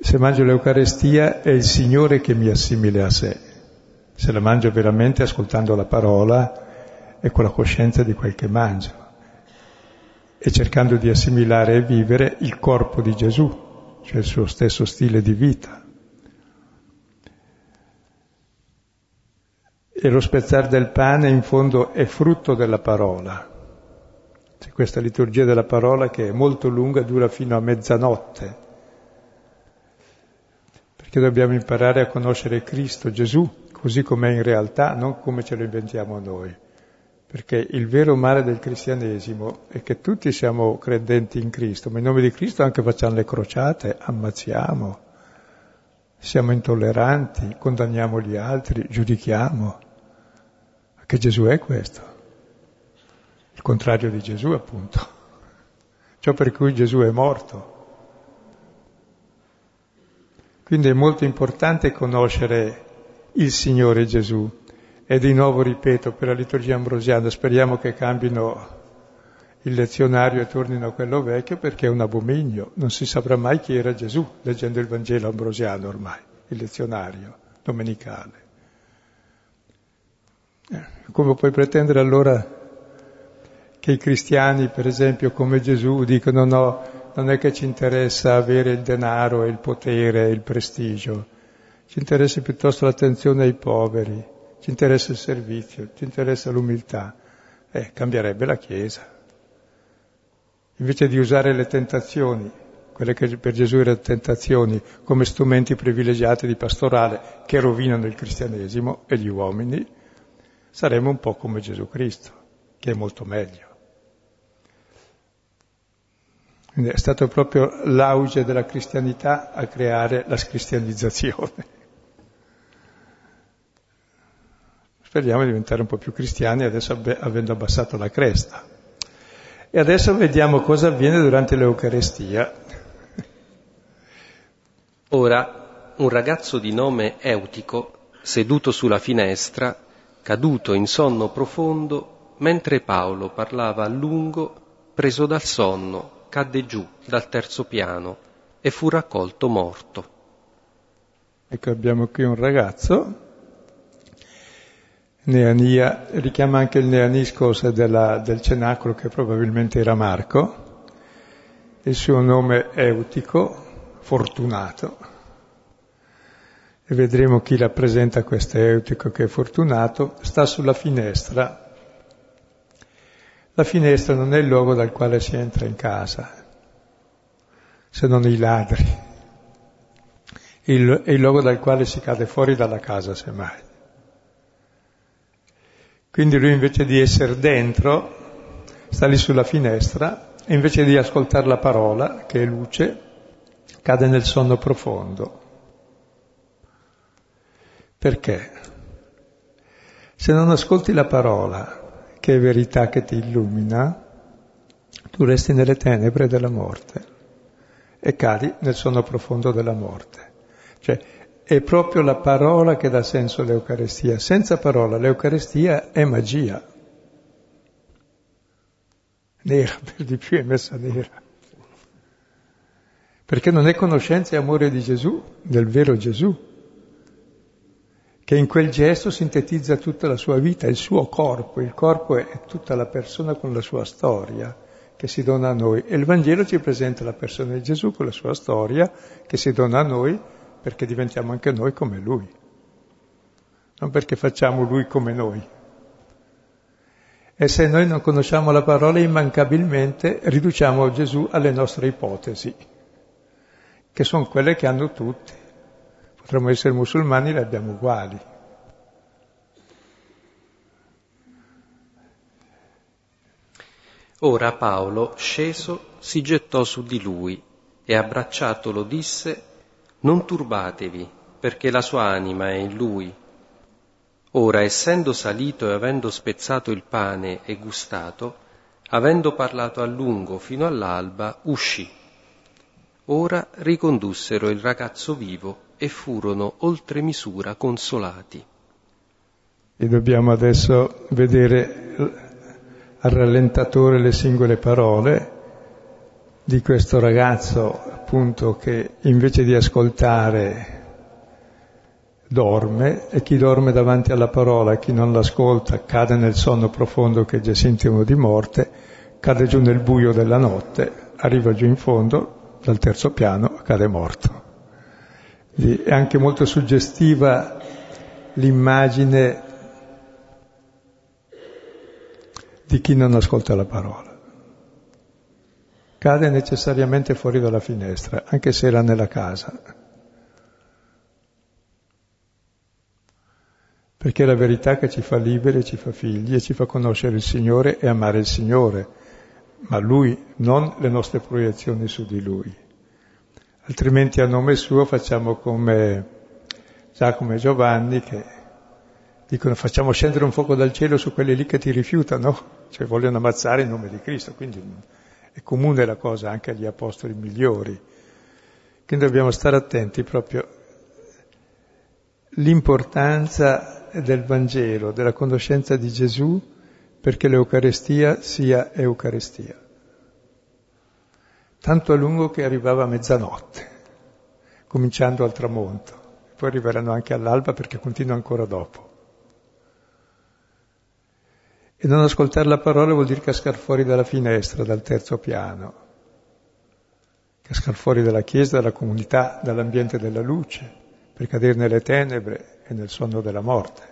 Se mangio l'Eucaristia è il Signore che mi assimila a sé. Se la mangio veramente ascoltando la parola, e con la coscienza di quel che mangio e cercando di assimilare e vivere il corpo di Gesù, cioè il suo stesso stile di vita. E lo spezzare del pane in fondo è frutto della parola. C'è questa liturgia della parola che è molto lunga, dura fino a mezzanotte, perché dobbiamo imparare a conoscere Cristo, Gesù, così com'è in realtà, non come ce lo inventiamo noi. Perché il vero male del cristianesimo è che tutti siamo credenti in Cristo, ma in nome di Cristo anche facciamo le crociate, ammazziamo, siamo intolleranti, condanniamo gli altri, giudichiamo. Che Gesù è questo? Il contrario di Gesù, appunto. Ciò per cui Gesù è morto. Quindi è molto importante conoscere il Signore Gesù e di nuovo ripeto, per la liturgia ambrosiana speriamo che cambino il lezionario e tornino a quello vecchio perché è un abominio, non si saprà mai chi era Gesù leggendo il Vangelo ambrosiano ormai, il lezionario domenicale. Eh, come puoi pretendere allora che i cristiani, per esempio, come Gesù, dicono no, non è che ci interessa avere il denaro, il potere, il prestigio, ci interessa piuttosto l'attenzione ai poveri, ci interessa il servizio, ci interessa l'umiltà, eh, cambierebbe la Chiesa. Invece di usare le tentazioni, quelle che per Gesù erano tentazioni, come strumenti privilegiati di pastorale che rovinano il cristianesimo e gli uomini, saremmo un po' come Gesù Cristo, che è molto meglio. Quindi è stato proprio l'auge della cristianità a creare la scristianizzazione. Speriamo di diventare un po' più cristiani adesso avendo abbassato la cresta. E adesso vediamo cosa avviene durante l'Eucarestia. Ora, un ragazzo di nome Eutico, seduto sulla finestra, caduto in sonno profondo, mentre Paolo parlava a lungo, preso dal sonno, cadde giù dal terzo piano e fu raccolto morto. Ecco, abbiamo qui un ragazzo Neania, richiama anche il Neaniscos della, del cenacolo che probabilmente era Marco, il suo nome è Eutico, fortunato, e vedremo chi rappresenta questo eutico che è fortunato, sta sulla finestra. La finestra non è il luogo dal quale si entra in casa, se non i ladri, è il luogo dal quale si cade fuori dalla casa, semmai. Quindi lui invece di essere dentro, sta lì sulla finestra e invece di ascoltare la parola, che è luce, cade nel sonno profondo. Perché? Se non ascolti la parola, che è verità che ti illumina, tu resti nelle tenebre della morte e cadi nel sonno profondo della morte. Cioè, è proprio la parola che dà senso all'Eucarestia. Senza parola l'Eucarestia è magia. Nera, per di più è messa nera. Perché non è conoscenza e amore di Gesù, del vero Gesù che in quel gesto sintetizza tutta la sua vita, il suo corpo. Il corpo è tutta la persona con la sua storia che si dona a noi. E il Vangelo ci presenta la persona di Gesù con la sua storia che si dona a noi perché diventiamo anche noi come Lui. Non perché facciamo Lui come noi. E se noi non conosciamo la parola, immancabilmente riduciamo Gesù alle nostre ipotesi, che sono quelle che hanno tutti. Potremmo essere musulmani, le abbiamo uguali. Ora Paolo, sceso, si gettò su di lui e abbracciatolo disse, Non turbatevi, perché la sua anima è in lui. Ora, essendo salito e avendo spezzato il pane e gustato, avendo parlato a lungo fino all'alba, uscì. Ora ricondussero il ragazzo vivo e furono oltre misura consolati. E dobbiamo adesso vedere al rallentatore le singole parole di questo ragazzo appunto che invece di ascoltare dorme e chi dorme davanti alla parola chi non l'ascolta cade nel sonno profondo che è già sintomo di morte, cade giù nel buio della notte, arriva giù in fondo dal terzo piano, cade morto. È anche molto suggestiva l'immagine di chi non ascolta la parola. Cade necessariamente fuori dalla finestra, anche se era nella casa. Perché è la verità che ci fa liberi, ci fa figli e ci fa conoscere il Signore e amare il Signore, ma Lui, non le nostre proiezioni su di Lui altrimenti a nome suo facciamo come Giacomo e Giovanni che dicono facciamo scendere un fuoco dal cielo su quelli lì che ti rifiutano, cioè vogliono ammazzare in nome di Cristo, quindi è comune la cosa anche agli apostoli migliori. Quindi dobbiamo stare attenti proprio l'importanza del Vangelo, della conoscenza di Gesù, perché l'Eucarestia sia Eucarestia tanto a lungo che arrivava a mezzanotte, cominciando al tramonto. Poi arriveranno anche all'alba perché continua ancora dopo. E non ascoltare la parola vuol dire cascar fuori dalla finestra, dal terzo piano, cascar fuori dalla Chiesa, dalla comunità, dall'ambiente della luce, per cadere nelle tenebre e nel sonno della morte.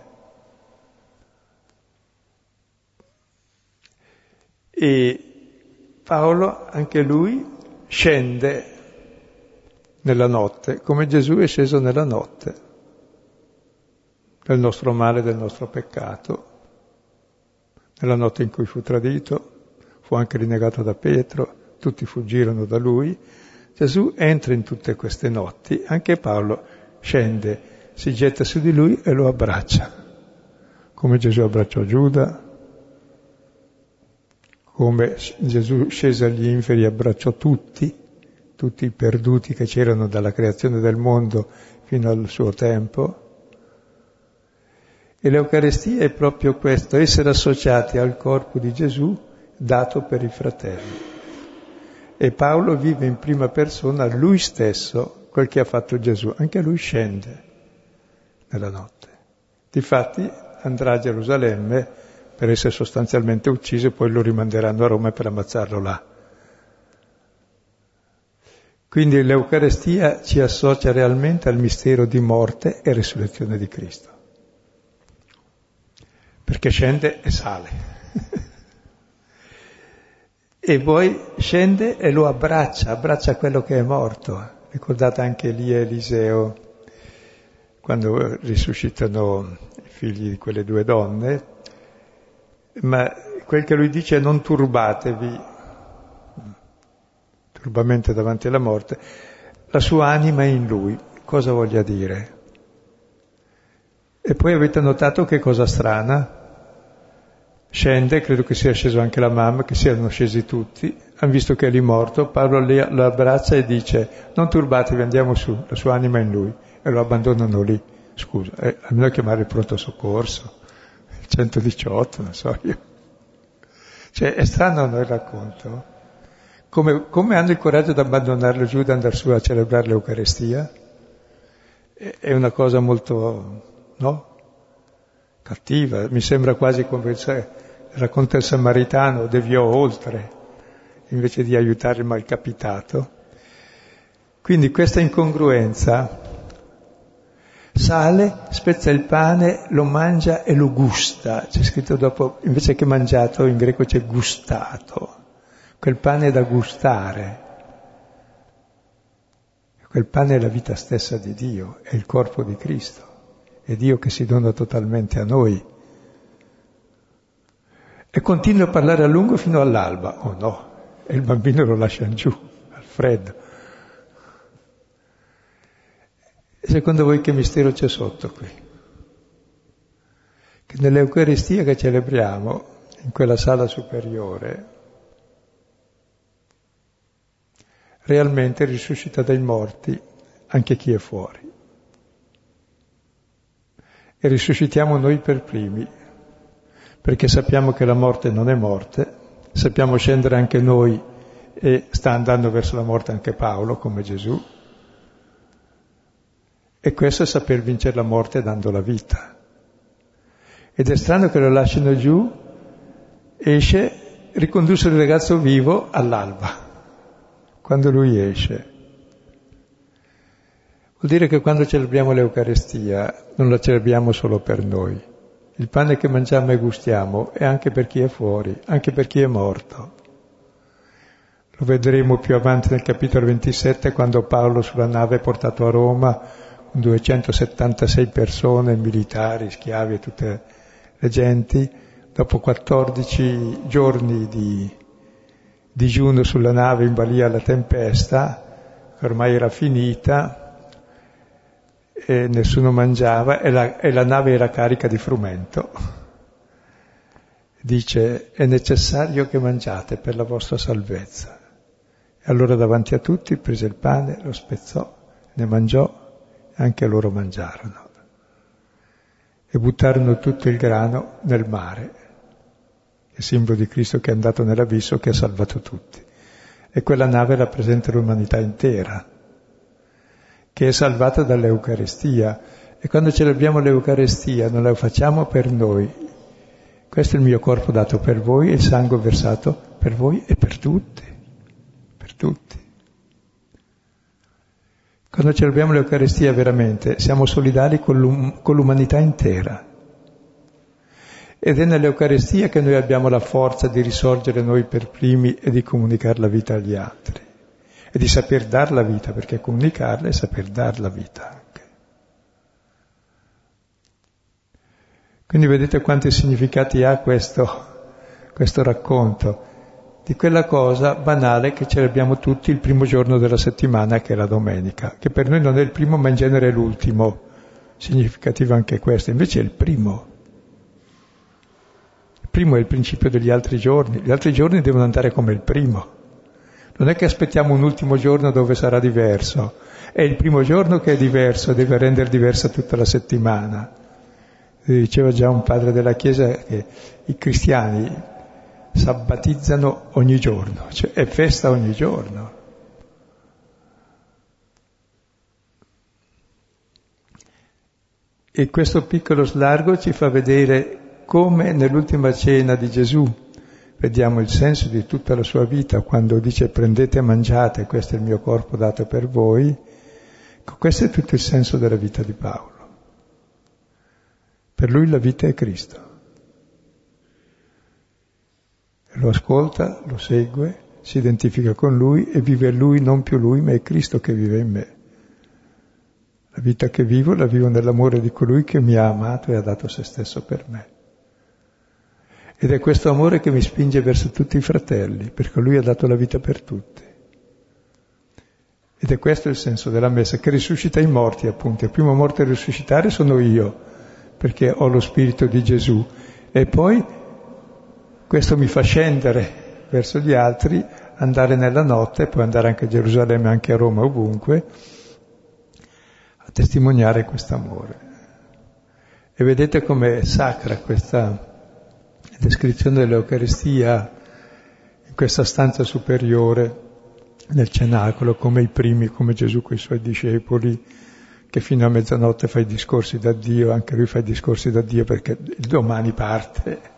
E Paolo, anche lui, scende nella notte, come Gesù è sceso nella notte, del nostro male, del nostro peccato, nella notte in cui fu tradito, fu anche rinnegato da Pietro, tutti fuggirono da lui. Gesù entra in tutte queste notti, anche Paolo scende, si getta su di lui e lo abbraccia, come Gesù abbracciò Giuda, come Gesù scese agli inferi e abbracciò tutti, tutti i perduti che c'erano dalla creazione del mondo fino al suo tempo. E l'Eucarestia è proprio questo, essere associati al corpo di Gesù dato per i fratelli. E Paolo vive in prima persona lui stesso quel che ha fatto Gesù, anche lui scende nella notte. Difatti andrà a Gerusalemme per essere sostanzialmente ucciso e poi lo rimanderanno a Roma per ammazzarlo là. Quindi l'Eucarestia ci associa realmente al mistero di morte e risurrezione di Cristo. Perché scende e sale. e poi scende e lo abbraccia, abbraccia quello che è morto. Ricordate anche lì Eliseo, quando risuscitano i figli di quelle due donne, ma quel che lui dice è non turbatevi, turbamente davanti alla morte, la sua anima è in lui. Cosa voglia dire? E poi avete notato che cosa strana? Scende, credo che sia sceso anche la mamma, che siano scesi tutti, hanno visto che è lì morto, Paolo lo abbraccia e dice non turbatevi, andiamo su, la sua anima è in lui, e lo abbandonano lì. Scusa, eh, almeno chiamare il pronto soccorso, il 118, non so io. Cioè, è strano no, il racconto? Come, come, hanno il coraggio di abbandonarlo giù, di andare su a celebrare l'Eucarestia? È una cosa molto, no? Cattiva, mi sembra quasi come se racconta il samaritano, deviò oltre, invece di aiutare il malcapitato. Quindi questa incongruenza sale, spezza il pane, lo mangia e lo gusta. C'è scritto dopo, invece che mangiato, in greco c'è gustato. Quel pane è da gustare. Quel pane è la vita stessa di Dio, è il corpo di Cristo, è Dio che si dona totalmente a noi. E continua a parlare a lungo fino all'alba. Oh no, e il bambino lo lasciano giù, al freddo. E secondo voi che mistero c'è sotto qui? Che nell'Eucaristia che celebriamo, in quella sala superiore, realmente risuscita dai morti anche chi è fuori. E risuscitiamo noi per primi, perché sappiamo che la morte non è morte, sappiamo scendere anche noi e sta andando verso la morte anche Paolo, come Gesù, e questo è saper vincere la morte dando la vita. Ed è strano che lo lasciano giù, esce, riconduce il ragazzo vivo all'alba, quando lui esce. Vuol dire che quando celebriamo l'Eucarestia non la celebriamo solo per noi. Il pane che mangiamo e gustiamo è anche per chi è fuori, anche per chi è morto. Lo vedremo più avanti nel capitolo 27 quando Paolo sulla nave è portato a Roma 276 persone, militari, schiavi e tutte le genti, dopo 14 giorni di digiuno sulla nave in balia alla tempesta, che ormai era finita, e nessuno mangiava e la, e la nave era carica di frumento. Dice, è necessario che mangiate per la vostra salvezza. E allora davanti a tutti prese il pane, lo spezzò, ne mangiò anche loro mangiarono e buttarono tutto il grano nel mare, il simbolo di Cristo che è andato nell'abisso che ha salvato tutti. E quella nave rappresenta l'umanità intera, che è salvata dall'Eucarestia. E quando celebriamo l'Eucarestia non la facciamo per noi. Questo è il mio corpo dato per voi, il sangue versato per voi e per tutti, per tutti. Quando celebriamo l'Eucaristia veramente siamo solidari con, l'um- con l'umanità intera. Ed è nell'Eucaristia che noi abbiamo la forza di risorgere noi per primi e di comunicare la vita agli altri. E di saper dar la vita, perché comunicarla è saper dar la vita anche. Quindi vedete quanti significati ha questo, questo racconto di quella cosa banale che celebriamo tutti il primo giorno della settimana, che è la domenica, che per noi non è il primo, ma in genere è l'ultimo. Significativo anche questo, invece è il primo. Il primo è il principio degli altri giorni, gli altri giorni devono andare come il primo. Non è che aspettiamo un ultimo giorno dove sarà diverso, è il primo giorno che è diverso, deve rendere diversa tutta la settimana. Diceva già un padre della Chiesa che i cristiani sabbatizzano ogni giorno, cioè è festa ogni giorno. E questo piccolo slargo ci fa vedere come nell'ultima cena di Gesù, vediamo il senso di tutta la sua vita quando dice prendete e mangiate, questo è il mio corpo dato per voi, ecco, questo è tutto il senso della vita di Paolo. Per lui la vita è Cristo. Lo ascolta, lo segue, si identifica con lui e vive lui, non più lui, ma è Cristo che vive in me. La vita che vivo la vivo nell'amore di colui che mi ha amato e ha dato se stesso per me. Ed è questo amore che mi spinge verso tutti i fratelli, perché lui ha dato la vita per tutti. Ed è questo il senso della messa, che risuscita i morti, appunto. Il primo morto a risuscitare sono io, perché ho lo spirito di Gesù. E poi questo mi fa scendere verso gli altri, andare nella notte, poi andare anche a Gerusalemme, anche a Roma, ovunque, a testimoniare questo amore. E vedete com'è sacra questa descrizione dell'Eucaristia in questa stanza superiore nel cenacolo, come i primi, come Gesù con i suoi discepoli, che fino a mezzanotte fa i discorsi da Dio, anche lui fa i discorsi da Dio perché il domani parte.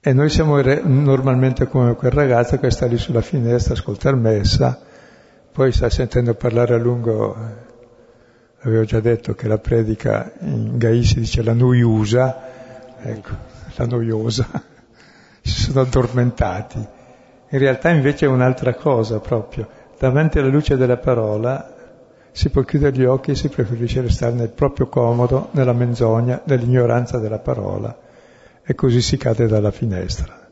E noi siamo normalmente come quel ragazzo che sta lì sulla finestra, ascolta il messa, poi sta sentendo parlare a lungo, avevo già detto che la predica in Gai si dice la noiusa, ecco, la noiosa, si sono addormentati. In realtà invece è un'altra cosa proprio. Davanti alla luce della parola si può chiudere gli occhi e si preferisce restare nel proprio comodo, nella menzogna, nell'ignoranza della parola e così si cade dalla finestra.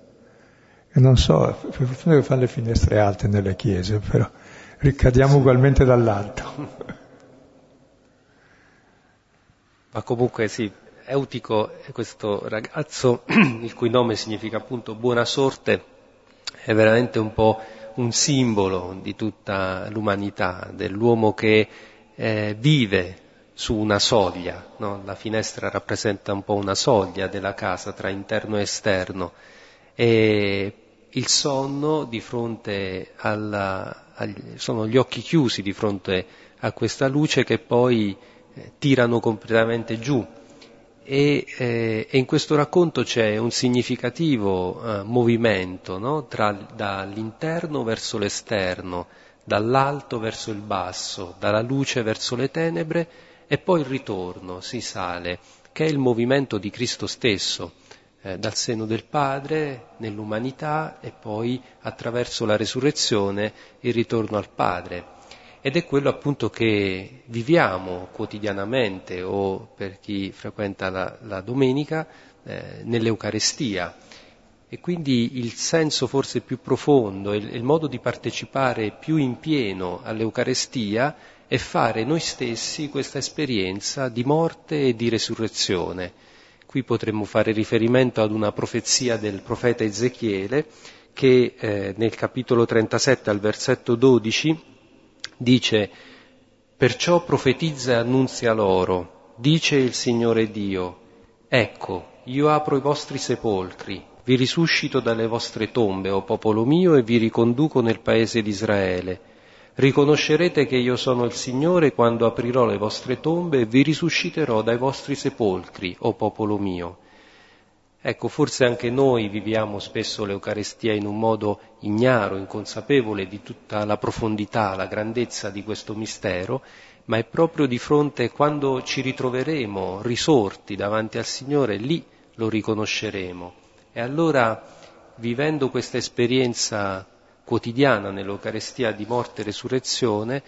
E non so, per fortuna che fanno le finestre alte nelle chiese, però ricadiamo ugualmente dall'alto. Ma comunque sì, Eutico è questo ragazzo, il cui nome significa appunto buona sorte, è veramente un po' un simbolo di tutta l'umanità, dell'uomo che eh, vive su una soglia, no? la finestra rappresenta un po' una soglia della casa tra interno e esterno e il sonno di fronte alla, agli, sono gli occhi chiusi di fronte a questa luce che poi eh, tirano completamente giù e, eh, e, in questo racconto c'è un significativo eh, movimento no? Tra, dall'interno verso l'esterno, dall'alto verso il basso, dalla luce verso le tenebre e poi il ritorno, si sale, che è il movimento di Cristo stesso, eh, dal seno del Padre nell'umanità e poi attraverso la resurrezione il ritorno al Padre ed è quello appunto che viviamo quotidianamente o per chi frequenta la, la domenica eh, nell'Eucarestia. E quindi il senso forse più profondo, il, il modo di partecipare più in pieno all'Eucarestia è fare noi stessi questa esperienza di morte e di resurrezione. Qui potremmo fare riferimento ad una profezia del profeta Ezechiele che eh, nel capitolo 37 al versetto 12 dice, perciò profetizza e annunzia loro, dice il Signore Dio, ecco, io apro i vostri sepolcri, vi risuscito dalle vostre tombe, o popolo mio, e vi riconduco nel paese di Israele. Riconoscerete che io sono il Signore quando aprirò le vostre tombe e vi risusciterò dai vostri sepolcri, o popolo mio. Ecco, forse anche noi viviamo spesso l'Eucarestia in un modo ignaro, inconsapevole di tutta la profondità, la grandezza di questo mistero, ma è proprio di fronte quando ci ritroveremo risorti davanti al Signore, lì lo riconosceremo. E allora, vivendo questa esperienza quotidiana nell'Eucarestia di morte e resurrezione,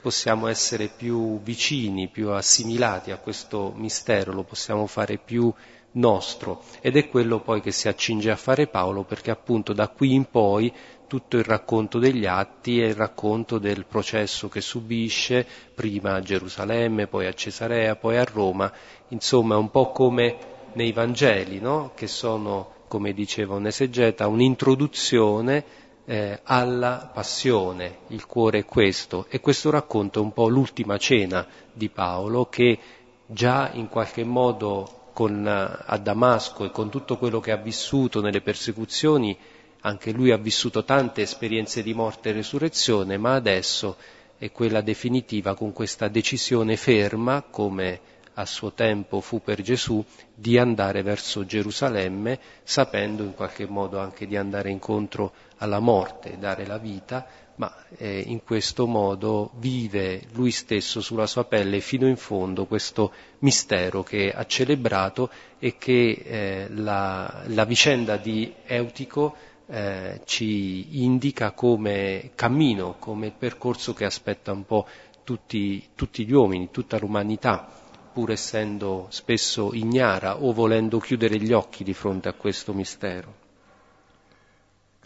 possiamo essere più vicini, più assimilati a questo mistero, lo possiamo fare più nostro. Ed è quello poi che si accinge a fare Paolo perché appunto da qui in poi tutto il racconto degli atti è il racconto del processo che subisce prima a Gerusalemme, poi a Cesarea, poi a Roma, insomma un po' come nei Vangeli, no? che sono, come diceva un esegeta, un'introduzione eh, alla passione, il cuore è questo, e questo racconto è un po' l'ultima cena di Paolo che già in qualche modo con, a Damasco e con tutto quello che ha vissuto nelle persecuzioni, anche lui ha vissuto tante esperienze di morte e resurrezione, ma adesso è quella definitiva con questa decisione ferma, come a suo tempo fu per Gesù, di andare verso Gerusalemme, sapendo in qualche modo anche di andare incontro alla morte, dare la vita, ma eh, in questo modo vive lui stesso sulla sua pelle fino in fondo questo mistero che ha celebrato e che eh, la, la, vicenda di Eutico eh, ci indica come cammino, come percorso che aspetta un po' tutti, tutti gli uomini, tutta l'umanità, pur essendo spesso ignara o volendo chiudere gli occhi di fronte a questo mistero.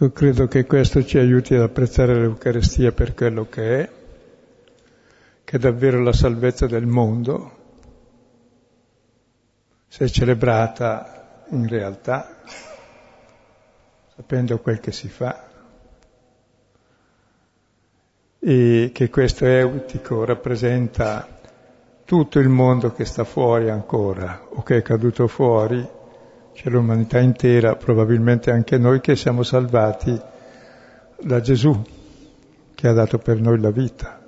Io credo che questo ci aiuti ad apprezzare l'Eucarestia per quello che è, che è davvero la salvezza del mondo, se celebrata in realtà, sapendo quel che si fa, e che questo eutico rappresenta tutto il mondo che sta fuori ancora o che è caduto fuori c'è l'umanità intera, probabilmente anche noi che siamo salvati da Gesù, che ha dato per noi la vita.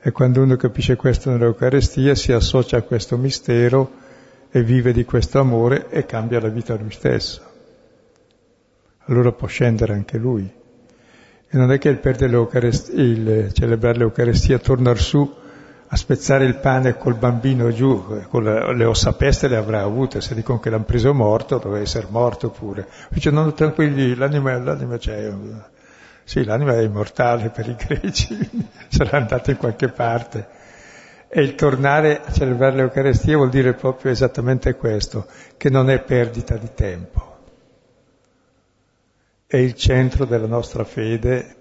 E quando uno capisce questo nell'Eucarestia si associa a questo mistero e vive di questo amore e cambia la vita lui stesso. Allora può scendere anche lui. E non è che il, il celebrare l'Eucarestia, tornare su a spezzare il pane col bambino giù, con le, le ossa peste le avrà avute, se dicono che l'hanno preso morto, doveva essere morto pure. Dice, non tranquilli, l'anima, l'anima c'è. Sì, l'anima è immortale per i greci, sarà andata in qualche parte. E il tornare a celebrare l'Eucarestia vuol dire proprio esattamente questo, che non è perdita di tempo. È il centro della nostra fede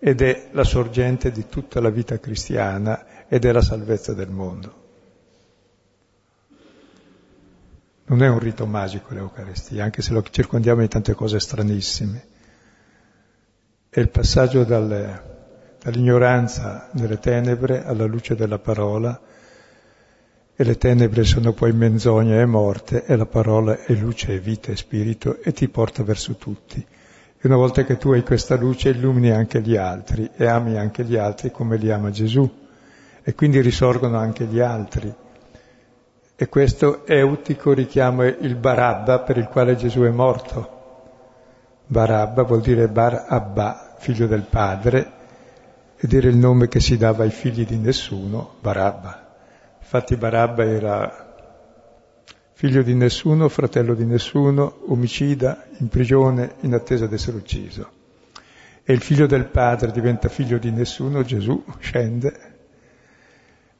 ed è la sorgente di tutta la vita cristiana ed è la salvezza del mondo. Non è un rito magico l'Eucaristia, anche se lo circondiamo di tante cose stranissime. È il passaggio dal, dall'ignoranza delle tenebre alla luce della parola, e le tenebre sono poi menzogna e morte, e la parola è luce e vita e spirito, e ti porta verso tutti. E una volta che tu hai questa luce illumini anche gli altri e ami anche gli altri come li ama Gesù e quindi risorgono anche gli altri. E questo eutico richiama il Barabba per il quale Gesù è morto. Barabba vuol dire Bar Abba, figlio del padre, ed era il nome che si dava ai figli di nessuno, Barabba. Infatti Barabba era figlio di nessuno, fratello di nessuno, omicida, in prigione, in attesa di essere ucciso. E il figlio del padre diventa figlio di nessuno, Gesù scende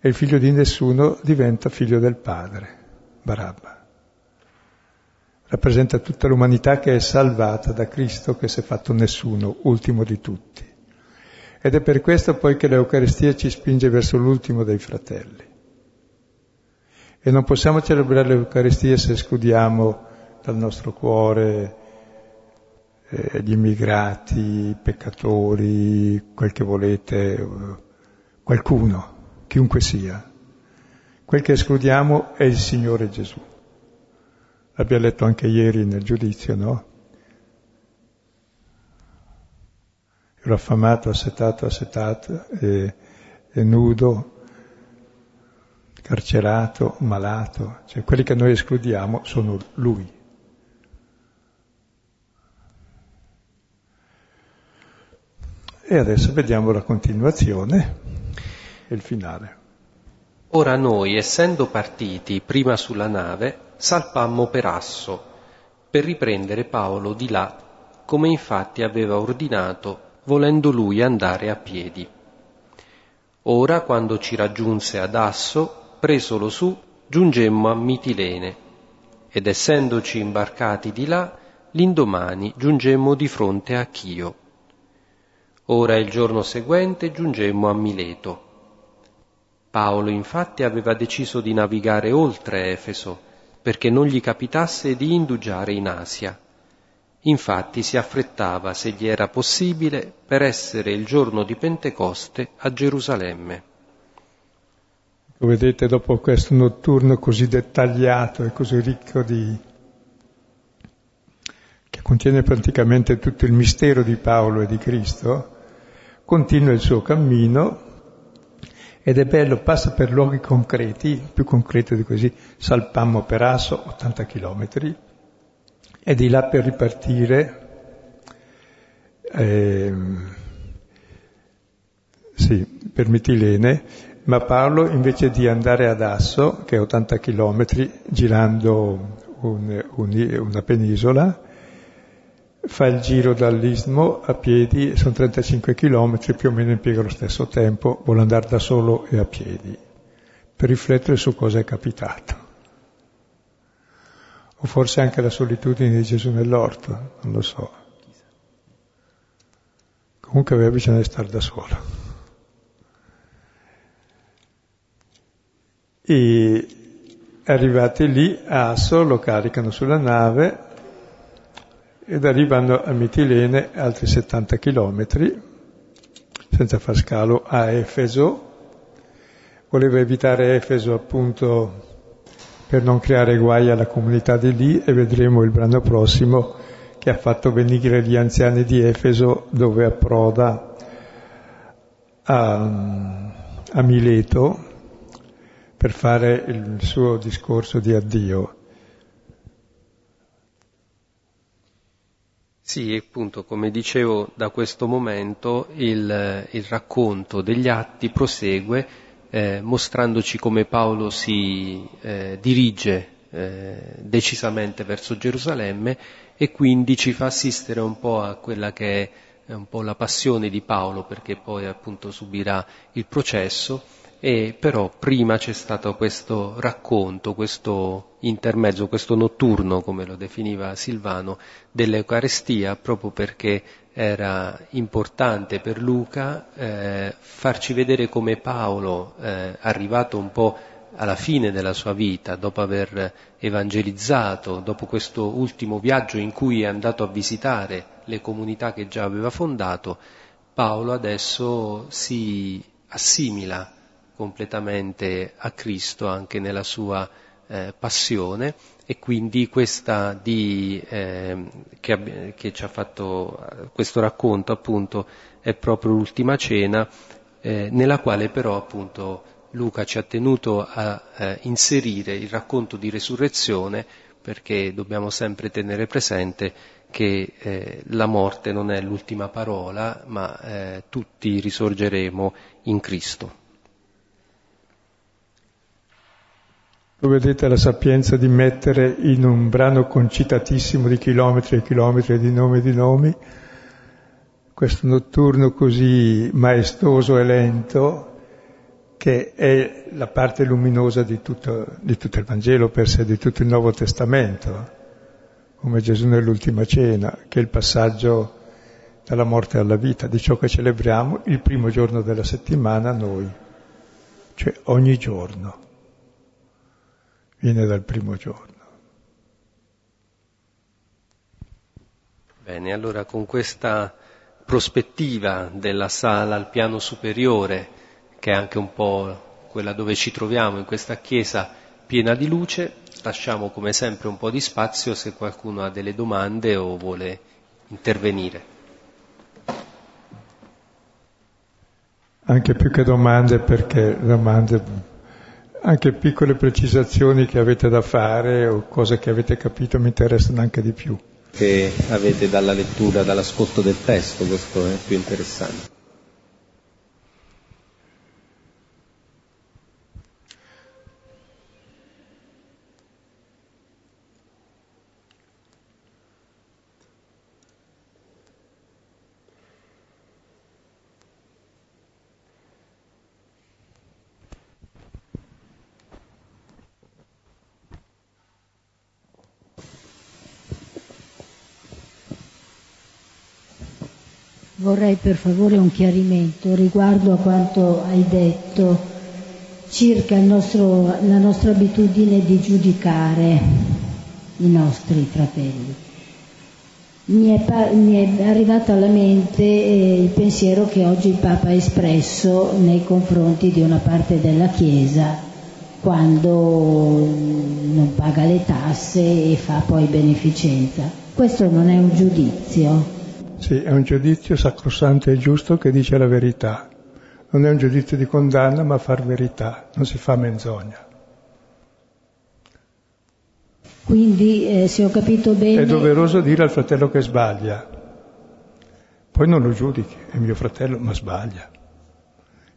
e il figlio di nessuno diventa figlio del padre, Barabba. Rappresenta tutta l'umanità che è salvata da Cristo che si è fatto nessuno, ultimo di tutti. Ed è per questo poi che l'Eucaristia ci spinge verso l'ultimo dei fratelli. E non possiamo celebrare l'Eucaristia se escludiamo dal nostro cuore eh, gli immigrati, i peccatori, quel che volete, qualcuno chiunque sia. Quel che escludiamo è il Signore Gesù. L'abbiamo letto anche ieri nel giudizio, no? Ero affamato, assetato, assetato, e, e nudo, carcerato, malato. Cioè quelli che noi escludiamo sono Lui. E adesso vediamo la continuazione e il finale. Ora noi, essendo partiti prima sulla nave, salpammo per Asso, per riprendere Paolo di là, come infatti aveva ordinato, volendo lui andare a piedi. Ora, quando ci raggiunse ad Asso, presolo su, giungemmo a Mitilene, ed essendoci imbarcati di là, l'indomani giungemmo di fronte a Chio. Ora il giorno seguente giungemmo a Mileto Paolo infatti aveva deciso di navigare oltre Efeso perché non gli capitasse di indugiare in Asia. Infatti si affrettava, se gli era possibile, per essere il giorno di Pentecoste a Gerusalemme. Vedete, dopo questo notturno così dettagliato e così ricco di... che contiene praticamente tutto il mistero di Paolo e di Cristo, continua il suo cammino ed è bello, passa per luoghi concreti, più concreti di così, Salpammo per Asso, 80 km, e di là per ripartire, eh, sì, per Mitilene, ma Paolo invece di andare ad Asso, che è 80 km, girando un, un, una penisola, fa il giro dall'istmo a piedi, sono 35 km, più o meno impiega lo stesso tempo, vuole andare da solo e a piedi, per riflettere su cosa è capitato. O forse anche la solitudine di Gesù nell'orto, non lo so. Comunque aveva bisogno di stare da solo. E arrivati lì, a Asso lo caricano sulla nave ed arrivano a Mitilene altri 70 chilometri, senza far scalo, a Efeso. Voleva evitare Efeso appunto per non creare guai alla comunità di lì e vedremo il brano prossimo che ha fatto venire gli anziani di Efeso dove approda a, a Mileto per fare il suo discorso di addio. Sì, appunto, come dicevo, da questo momento il, il racconto degli atti prosegue eh, mostrandoci come Paolo si eh, dirige eh, decisamente verso Gerusalemme e quindi ci fa assistere un po' a quella che è un po' la passione di Paolo perché poi appunto subirà il processo e però prima c'è stato questo racconto, questo intermezzo, questo notturno, come lo definiva Silvano, dell'Eucarestia, proprio perché era importante per Luca eh, farci vedere come Paolo, eh, arrivato un po' alla fine della sua vita, dopo aver evangelizzato, dopo questo ultimo viaggio in cui è andato a visitare le comunità che già aveva fondato, Paolo adesso si assimila completamente a Cristo anche nella sua eh, passione e quindi questa di, eh, che, che, ci ha fatto questo racconto appunto è proprio l'ultima cena eh, nella quale però appunto Luca ci ha tenuto a eh, inserire il racconto di resurrezione perché dobbiamo sempre tenere presente che eh, la morte non è l'ultima parola ma eh, tutti risorgeremo in Cristo. Lo vedete la sapienza di mettere in un brano concitatissimo di chilometri e chilometri di nomi e di nomi, questo notturno così maestoso e lento, che è la parte luminosa di tutto, di tutto il Vangelo per sé, di tutto il Nuovo Testamento, come Gesù nell'ultima cena, che è il passaggio dalla morte alla vita, di ciò che celebriamo il primo giorno della settimana noi, cioè ogni giorno viene dal primo giorno. Bene, allora con questa prospettiva della sala al piano superiore, che è anche un po' quella dove ci troviamo in questa chiesa piena di luce, lasciamo come sempre un po' di spazio se qualcuno ha delle domande o vuole intervenire. Anche più che domande perché domande anche piccole precisazioni che avete da fare o cose che avete capito mi interessano anche di più. Che avete dalla lettura, dall'ascolto del testo, questo è più interessante. Vorrei per favore un chiarimento riguardo a quanto hai detto circa nostro, la nostra abitudine di giudicare i nostri fratelli. Mi è, mi è arrivato alla mente eh, il pensiero che oggi il Papa ha espresso nei confronti di una parte della Chiesa quando non paga le tasse e fa poi beneficenza. Questo non è un giudizio, sì, è un giudizio sacrosanto e giusto che dice la verità. Non è un giudizio di condanna, ma far verità, non si fa menzogna. Quindi, eh, se ho capito bene... È doveroso dire al fratello che sbaglia. Poi non lo giudichi, è mio fratello, ma sbaglia.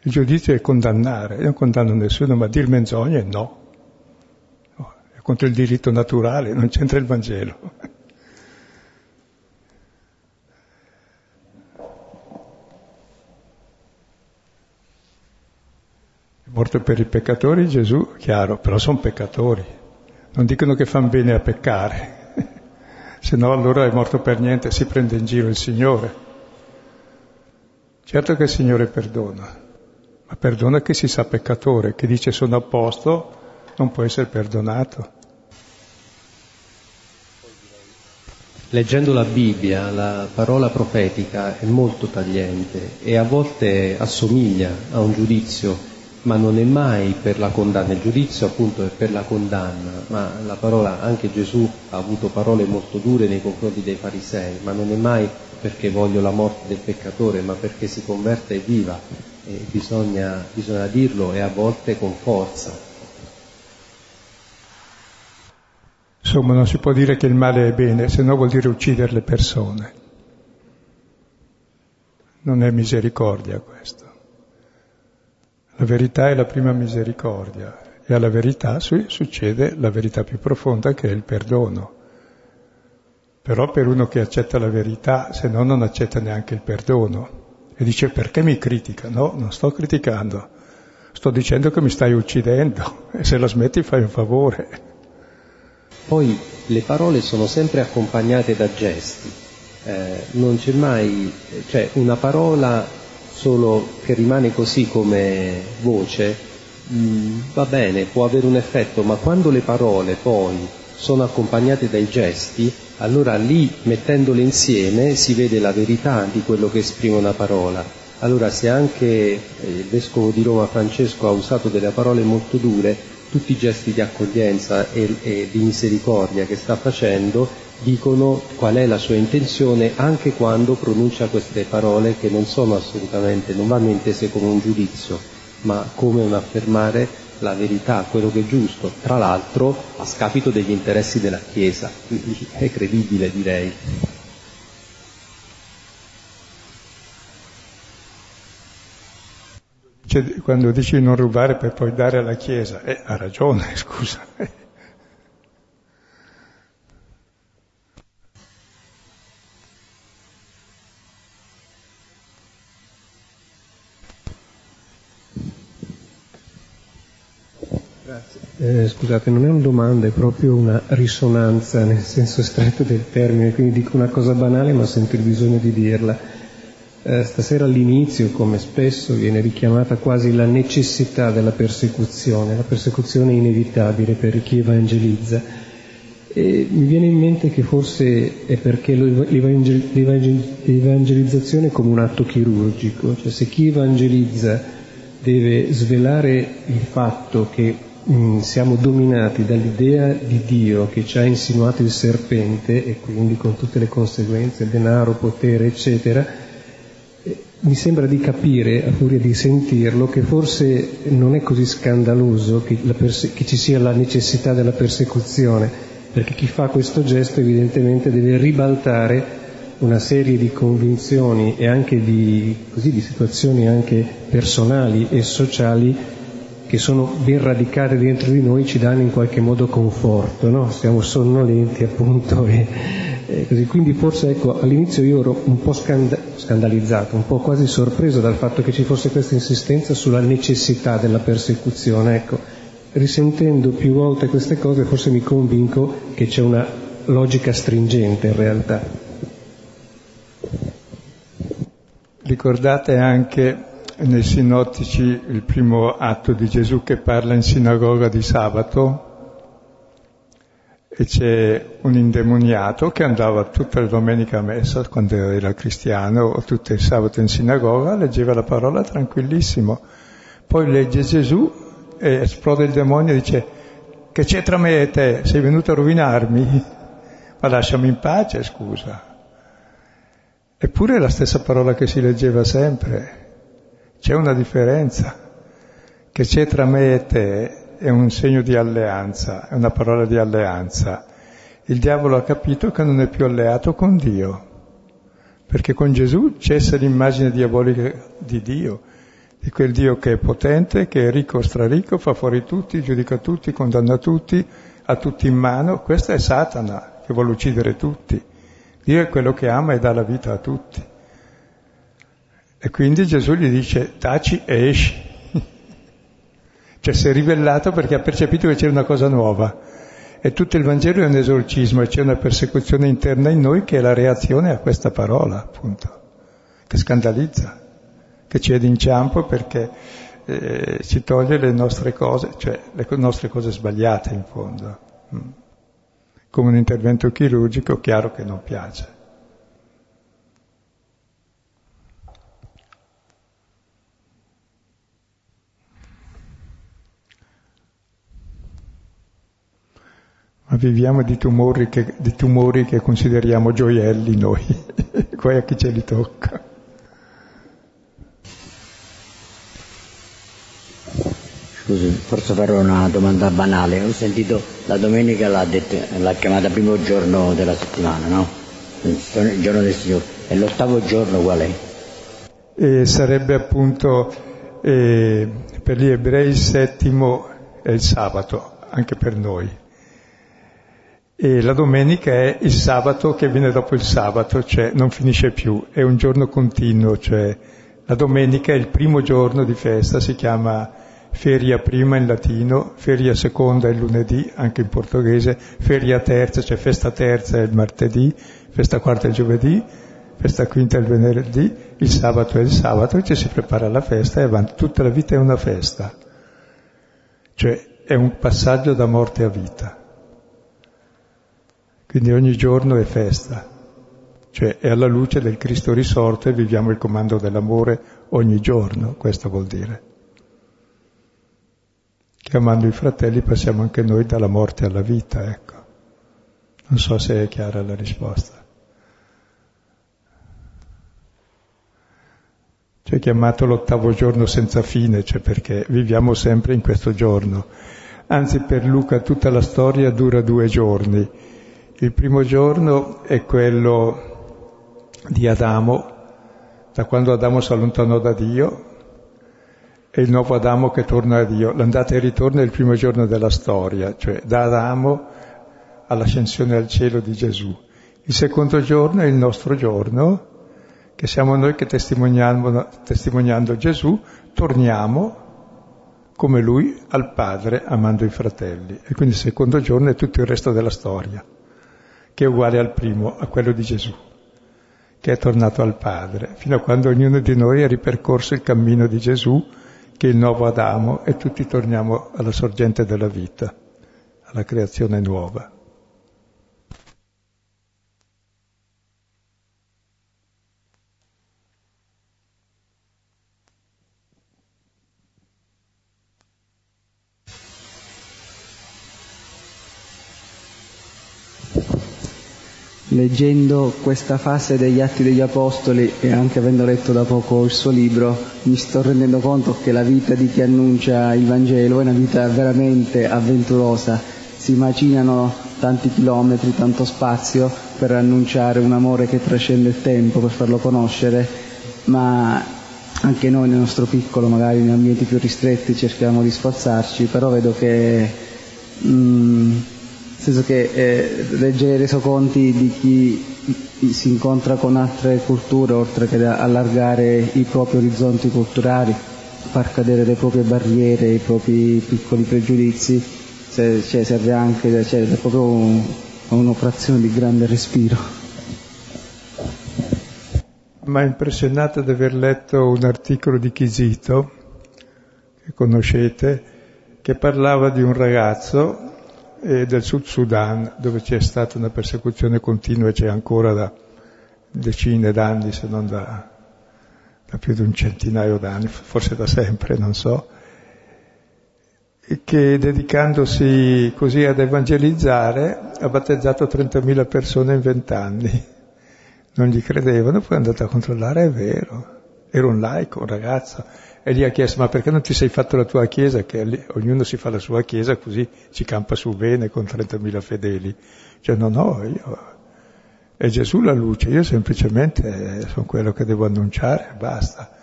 Il giudizio è condannare, io non condanno nessuno, ma dire menzogne no. no. È contro il diritto naturale, non c'entra il Vangelo. Morto per i peccatori Gesù, chiaro, però sono peccatori. Non dicono che fanno bene a peccare, se no allora è morto per niente, si prende in giro il Signore. Certo che il Signore perdona, ma perdona chi si sa peccatore, chi dice sono a posto, non può essere perdonato. Leggendo la Bibbia, la parola profetica è molto tagliente e a volte assomiglia a un giudizio, ma non è mai per la condanna. Il giudizio appunto è per la condanna, ma la parola, anche Gesù ha avuto parole molto dure nei confronti dei farisei, ma non è mai perché voglio la morte del peccatore, ma perché si converte e viva e bisogna, bisogna dirlo e a volte con forza. Insomma, non si può dire che il male è bene, se no vuol dire uccidere le persone. Non è misericordia questo. La verità è la prima misericordia e alla verità succede la verità più profonda che è il perdono. Però per uno che accetta la verità, se no non accetta neanche il perdono. E dice perché mi critica? No, non sto criticando, sto dicendo che mi stai uccidendo e se la smetti fai un favore. Poi le parole sono sempre accompagnate da gesti, eh, non c'è mai, cioè una parola solo che rimane così come voce, mh, mm, va bene, può avere un effetto, ma quando le parole poi sono accompagnate dai gesti, allora lì mettendole insieme si vede la verità di quello che esprime una parola. Allora se anche eh, il vescovo di Roma Francesco ha usato delle parole molto dure, tutti i gesti di accoglienza e, e di misericordia che sta facendo dicono qual è la sua intenzione anche quando pronuncia queste parole che non sono assolutamente, non vanno intese come un giudizio, ma come un affermare la verità, quello che è giusto, tra l'altro a scapito degli interessi della Chiesa, quindi è credibile direi. Quando dici non rubare per poi dare alla Chiesa, eh, ha ragione, scusa. Eh, scusate, non è una domanda, è proprio una risonanza nel senso stretto del termine, quindi dico una cosa banale ma sento il bisogno di dirla. Eh, stasera all'inizio, come spesso, viene richiamata quasi la necessità della persecuzione, la persecuzione è inevitabile per chi evangelizza. E mi viene in mente che forse è perché l'evangelizzazione è come un atto chirurgico, cioè se chi evangelizza deve svelare il fatto che Mm, siamo dominati dall'idea di Dio che ci ha insinuato il serpente e quindi con tutte le conseguenze, denaro, potere, eccetera, mi sembra di capire, a furia di sentirlo, che forse non è così scandaloso che, perse- che ci sia la necessità della persecuzione, perché chi fa questo gesto evidentemente deve ribaltare una serie di convinzioni e anche di, così, di situazioni anche personali e sociali che sono ben radicate dentro di noi ci danno in qualche modo conforto, no? siamo sonnolenti appunto e, e così. Quindi forse ecco, all'inizio io ero un po' scanda- scandalizzato, un po' quasi sorpreso dal fatto che ci fosse questa insistenza sulla necessità della persecuzione. Ecco, risentendo più volte queste cose forse mi convinco che c'è una logica stringente in realtà. Ricordate anche nei sinottici il primo atto di Gesù che parla in sinagoga di sabato e c'è un indemoniato che andava tutte le domeniche a messa quando era cristiano o tutte il sabato in sinagoga, leggeva la parola tranquillissimo. Poi legge Gesù e esplode il demonio e dice che c'è tra me e te? Sei venuto a rovinarmi? Ma lasciami in pace, scusa. Eppure è la stessa parola che si leggeva sempre c'è una differenza che c'è tra me e te, è un segno di alleanza, è una parola di alleanza. Il diavolo ha capito che non è più alleato con Dio, perché con Gesù cessa l'immagine diabolica di Dio, di quel Dio che è potente, che è ricco, straricco, fa fuori tutti, giudica tutti, condanna tutti, ha tutti in mano. Questo è Satana che vuole uccidere tutti. Dio è quello che ama e dà la vita a tutti. E quindi Gesù gli dice taci e esci. cioè si è rivellato perché ha percepito che c'era una cosa nuova. E tutto il Vangelo è un esorcismo e c'è una persecuzione interna in noi che è la reazione a questa parola, appunto, che scandalizza, che ci è d'inciampo perché eh, ci toglie le nostre cose, cioè le nostre cose sbagliate in fondo. Mm. Come un intervento chirurgico, chiaro che non piace. Ma viviamo di tumori che, di tumori che consideriamo gioielli noi, poi a chi ce li tocca. Scusi, forse farò una domanda banale. Ho sentito la domenica l'ha, detta, l'ha chiamata primo giorno della settimana, no? Il giorno del Signore. E l'ottavo giorno qual è? E sarebbe appunto eh, per gli ebrei il settimo è il sabato, anche per noi. E la domenica è il sabato che viene dopo il sabato, cioè non finisce più, è un giorno continuo, cioè la domenica è il primo giorno di festa, si chiama feria prima in latino, feria seconda il lunedì, anche in portoghese, feria terza, cioè festa terza è il martedì, festa quarta è il giovedì, festa quinta è il venerdì, il sabato è il sabato, ci si prepara alla festa e avanti. Tutta la vita è una festa, cioè è un passaggio da morte a vita. Quindi ogni giorno è festa, cioè è alla luce del Cristo risorto e viviamo il comando dell'amore ogni giorno, questo vuol dire. Che amando i fratelli passiamo anche noi dalla morte alla vita, ecco. Non so se è chiara la risposta. Cioè chiamato l'ottavo giorno senza fine, cioè perché viviamo sempre in questo giorno. Anzi per Luca tutta la storia dura due giorni il primo giorno è quello di Adamo, da quando Adamo si allontanò da Dio, e il nuovo Adamo che torna a Dio. L'andata e ritorno è il primo giorno della storia, cioè da Adamo all'ascensione al cielo di Gesù. Il secondo giorno è il nostro giorno, che siamo noi che testimoniando Gesù, torniamo come Lui al Padre amando i fratelli. E quindi il secondo giorno è tutto il resto della storia che è uguale al primo, a quello di Gesù, che è tornato al Padre, fino a quando ognuno di noi ha ripercorso il cammino di Gesù, che è il nuovo Adamo, e tutti torniamo alla sorgente della vita, alla creazione nuova. Leggendo questa fase degli Atti degli Apostoli e anche avendo letto da poco il suo libro, mi sto rendendo conto che la vita di chi annuncia il Vangelo è una vita veramente avventurosa. Si macinano tanti chilometri, tanto spazio per annunciare un amore che trascende il tempo, per farlo conoscere, ma anche noi nel nostro piccolo, magari in ambienti più ristretti, cerchiamo di sforzarci, però vedo che mm, nel senso che eh, leggere i resoconti di chi si incontra con altre culture, oltre che allargare i propri orizzonti culturali, far cadere le proprie barriere, i propri piccoli pregiudizi, se, cioè, serve anche, cioè, è proprio un, un'operazione di grande respiro. Mi ha impressionato di aver letto un articolo di Chisito, che conoscete, che parlava di un ragazzo e del Sud Sudan, dove c'è stata una persecuzione continua e c'è ancora da decine d'anni, se non da, da più di un centinaio d'anni, forse da sempre, non so, e che dedicandosi così ad evangelizzare ha battezzato 30.000 persone in vent'anni. Non gli credevano, poi è andato a controllare, è vero, era un laico, un ragazzo, e gli ha chiesto ma perché non ti sei fatto la tua chiesa, che ognuno si fa la sua chiesa così ci campa su bene con 30.000 fedeli. Cioè no, no, io... È Gesù la luce, io semplicemente sono quello che devo annunciare, basta.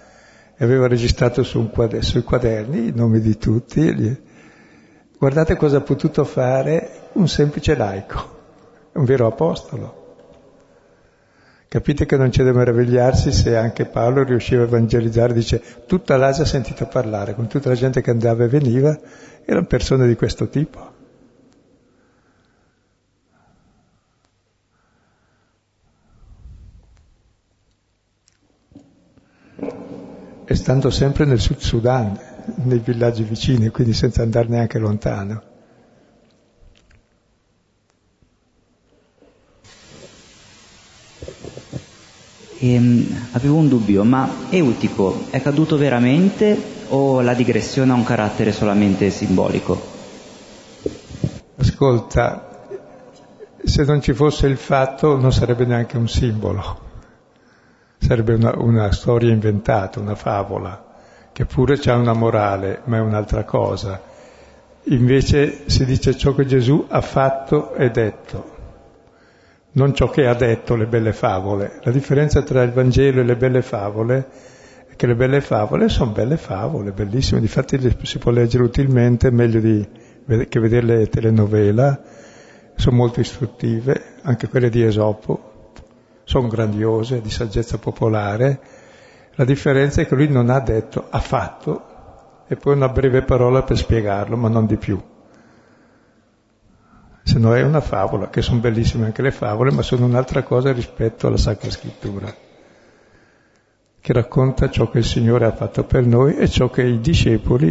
E aveva registrato su quaderno, sui quaderni i nomi di tutti. Guardate cosa ha potuto fare un semplice laico, un vero apostolo. Capite che non c'è da meravigliarsi se anche Paolo riusciva a evangelizzare, dice, tutta l'Asia ha sentito parlare, con tutta la gente che andava e veniva, erano persone di questo tipo. E stando sempre nel Sud Sudan, nei villaggi vicini, quindi senza andare neanche lontano. E, ehm, avevo un dubbio, ma Eutico è caduto veramente o la digressione ha un carattere solamente simbolico? Ascolta, se non ci fosse il fatto non sarebbe neanche un simbolo, sarebbe una, una storia inventata, una favola, che pure ha una morale, ma è un'altra cosa. Invece si dice ciò che Gesù ha fatto e detto non ciò che ha detto le belle favole. La differenza tra il Vangelo e le belle favole è che le belle favole sono belle favole, bellissime, difatti si può leggere utilmente, meglio di, che vederle telenovela, sono molto istruttive, anche quelle di Esopo, sono grandiose, di saggezza popolare. La differenza è che lui non ha detto, ha fatto, e poi una breve parola per spiegarlo, ma non di più se no è una favola, che sono bellissime anche le favole, ma sono un'altra cosa rispetto alla Sacra Scrittura, che racconta ciò che il Signore ha fatto per noi e ciò che i discepoli,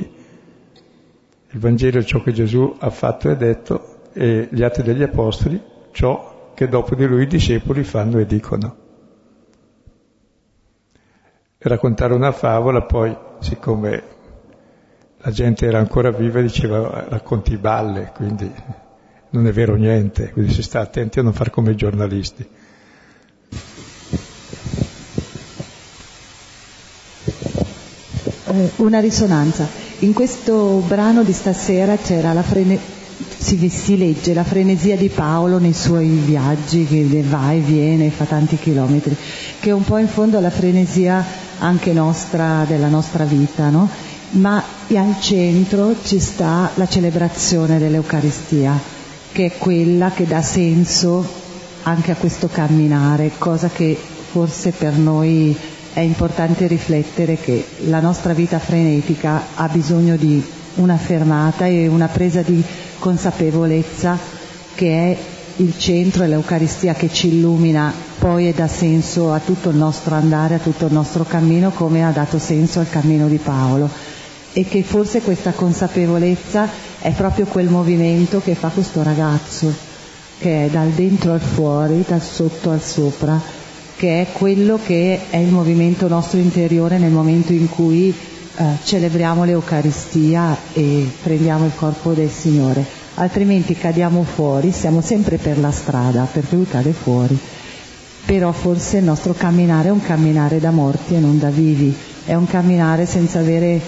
il Vangelo ciò che Gesù ha fatto e detto, e gli atti degli Apostoli, ciò che dopo di lui i discepoli fanno e dicono. E raccontare una favola poi, siccome la gente era ancora viva, diceva racconti balle, quindi non è vero niente, quindi si sta attenti a non fare come i giornalisti. Eh, una risonanza. In questo brano di stasera c'era la frene... si, si, legge la frenesia di Paolo nei suoi viaggi, che va e viene, fa tanti chilometri, che è un po' in fondo la frenesia anche nostra, della nostra vita, no? Ma al centro ci sta la celebrazione dell'Eucaristia che è quella che dà senso anche a questo camminare, cosa che forse per noi è importante riflettere che la nostra vita frenetica ha bisogno di una fermata e una presa di consapevolezza che è il centro e l'Eucaristia che ci illumina poi e dà senso a tutto il nostro andare, a tutto il nostro cammino come ha dato senso al cammino di Paolo e che forse questa consapevolezza è proprio quel movimento che fa questo ragazzo, che è dal dentro al fuori, dal sotto al sopra, che è quello che è il movimento nostro interiore nel momento in cui eh, celebriamo l'Eucaristia e prendiamo il corpo del Signore. Altrimenti cadiamo fuori, siamo sempre per la strada, perché lui cade fuori. Però forse il nostro camminare è un camminare da morti e non da vivi, è un camminare senza avere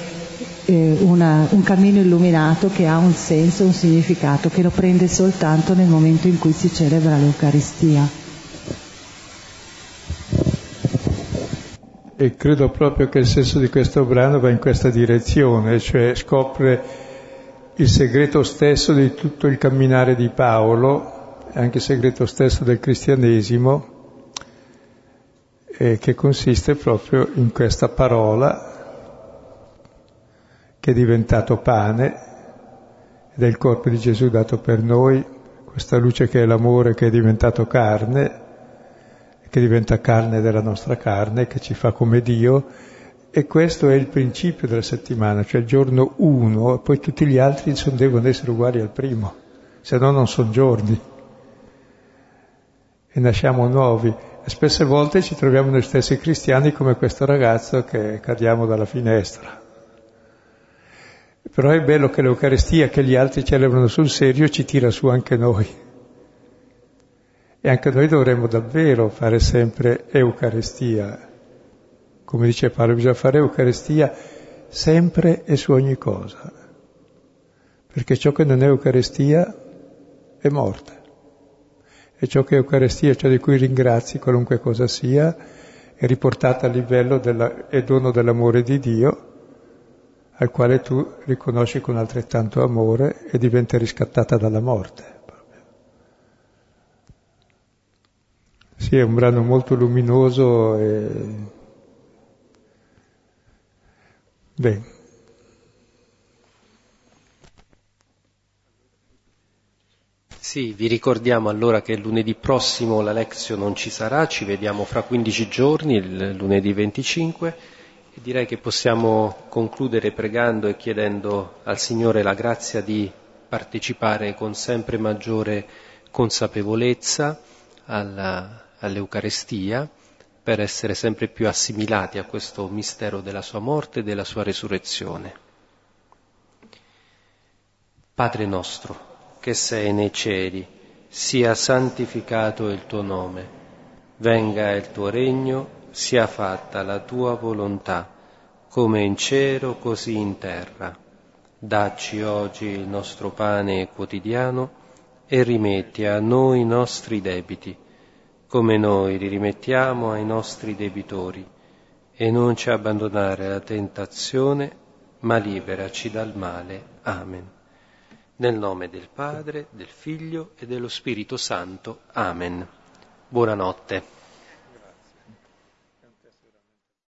eh, una, un cammino illuminato che ha un senso, un significato, che lo prende soltanto nel momento in cui si celebra l'Eucaristia. E credo proprio che il senso di questo brano va in questa direzione, cioè scopre il segreto stesso di tutto il camminare di Paolo, anche il segreto stesso del cristianesimo, eh, che consiste proprio in questa parola è diventato pane ed è il corpo di Gesù dato per noi, questa luce che è l'amore che è diventato carne, che diventa carne della nostra carne, che ci fa come Dio, e questo è il principio della settimana, cioè il giorno uno, e poi tutti gli altri devono essere uguali al primo, se no non sono giorni. E nasciamo nuovi. E spesse volte ci troviamo noi stessi cristiani come questo ragazzo che cadiamo dalla finestra. Però è bello che l'Eucaristia che gli altri celebrano sul serio ci tira su anche noi. E anche noi dovremmo davvero fare sempre Eucaristia come dice Paolo, bisogna fare Eucaristia sempre e su ogni cosa, perché ciò che non è Eucaristia è morte. E ciò che è Eucaristia, ciò di cui ringrazi, qualunque cosa sia, è riportata a livello e dono dell'amore di Dio, al quale tu riconosci con altrettanto amore e diventa riscattata dalla morte. Sì, è un brano molto luminoso e... Bene. Sì, vi ricordiamo allora che lunedì prossimo la Lexio non ci sarà, ci vediamo fra 15 giorni, il lunedì 25, direi che possiamo concludere pregando e chiedendo al Signore la grazia di partecipare con sempre maggiore consapevolezza alla, all'Eucarestia per essere sempre più assimilati a questo mistero della sua morte e della sua resurrezione. Padre nostro, che sei nei cieli, sia santificato il tuo nome, venga il tuo regno, sia fatta la tua volontà, come in cielo così in terra. Dacci oggi il nostro pane quotidiano e rimetti a noi i nostri debiti come noi li rimettiamo ai nostri debitori, e non ci abbandonare alla tentazione, ma liberaci dal male. Amen. Nel nome del Padre, del Figlio e dello Spirito Santo. Amen. Buonanotte.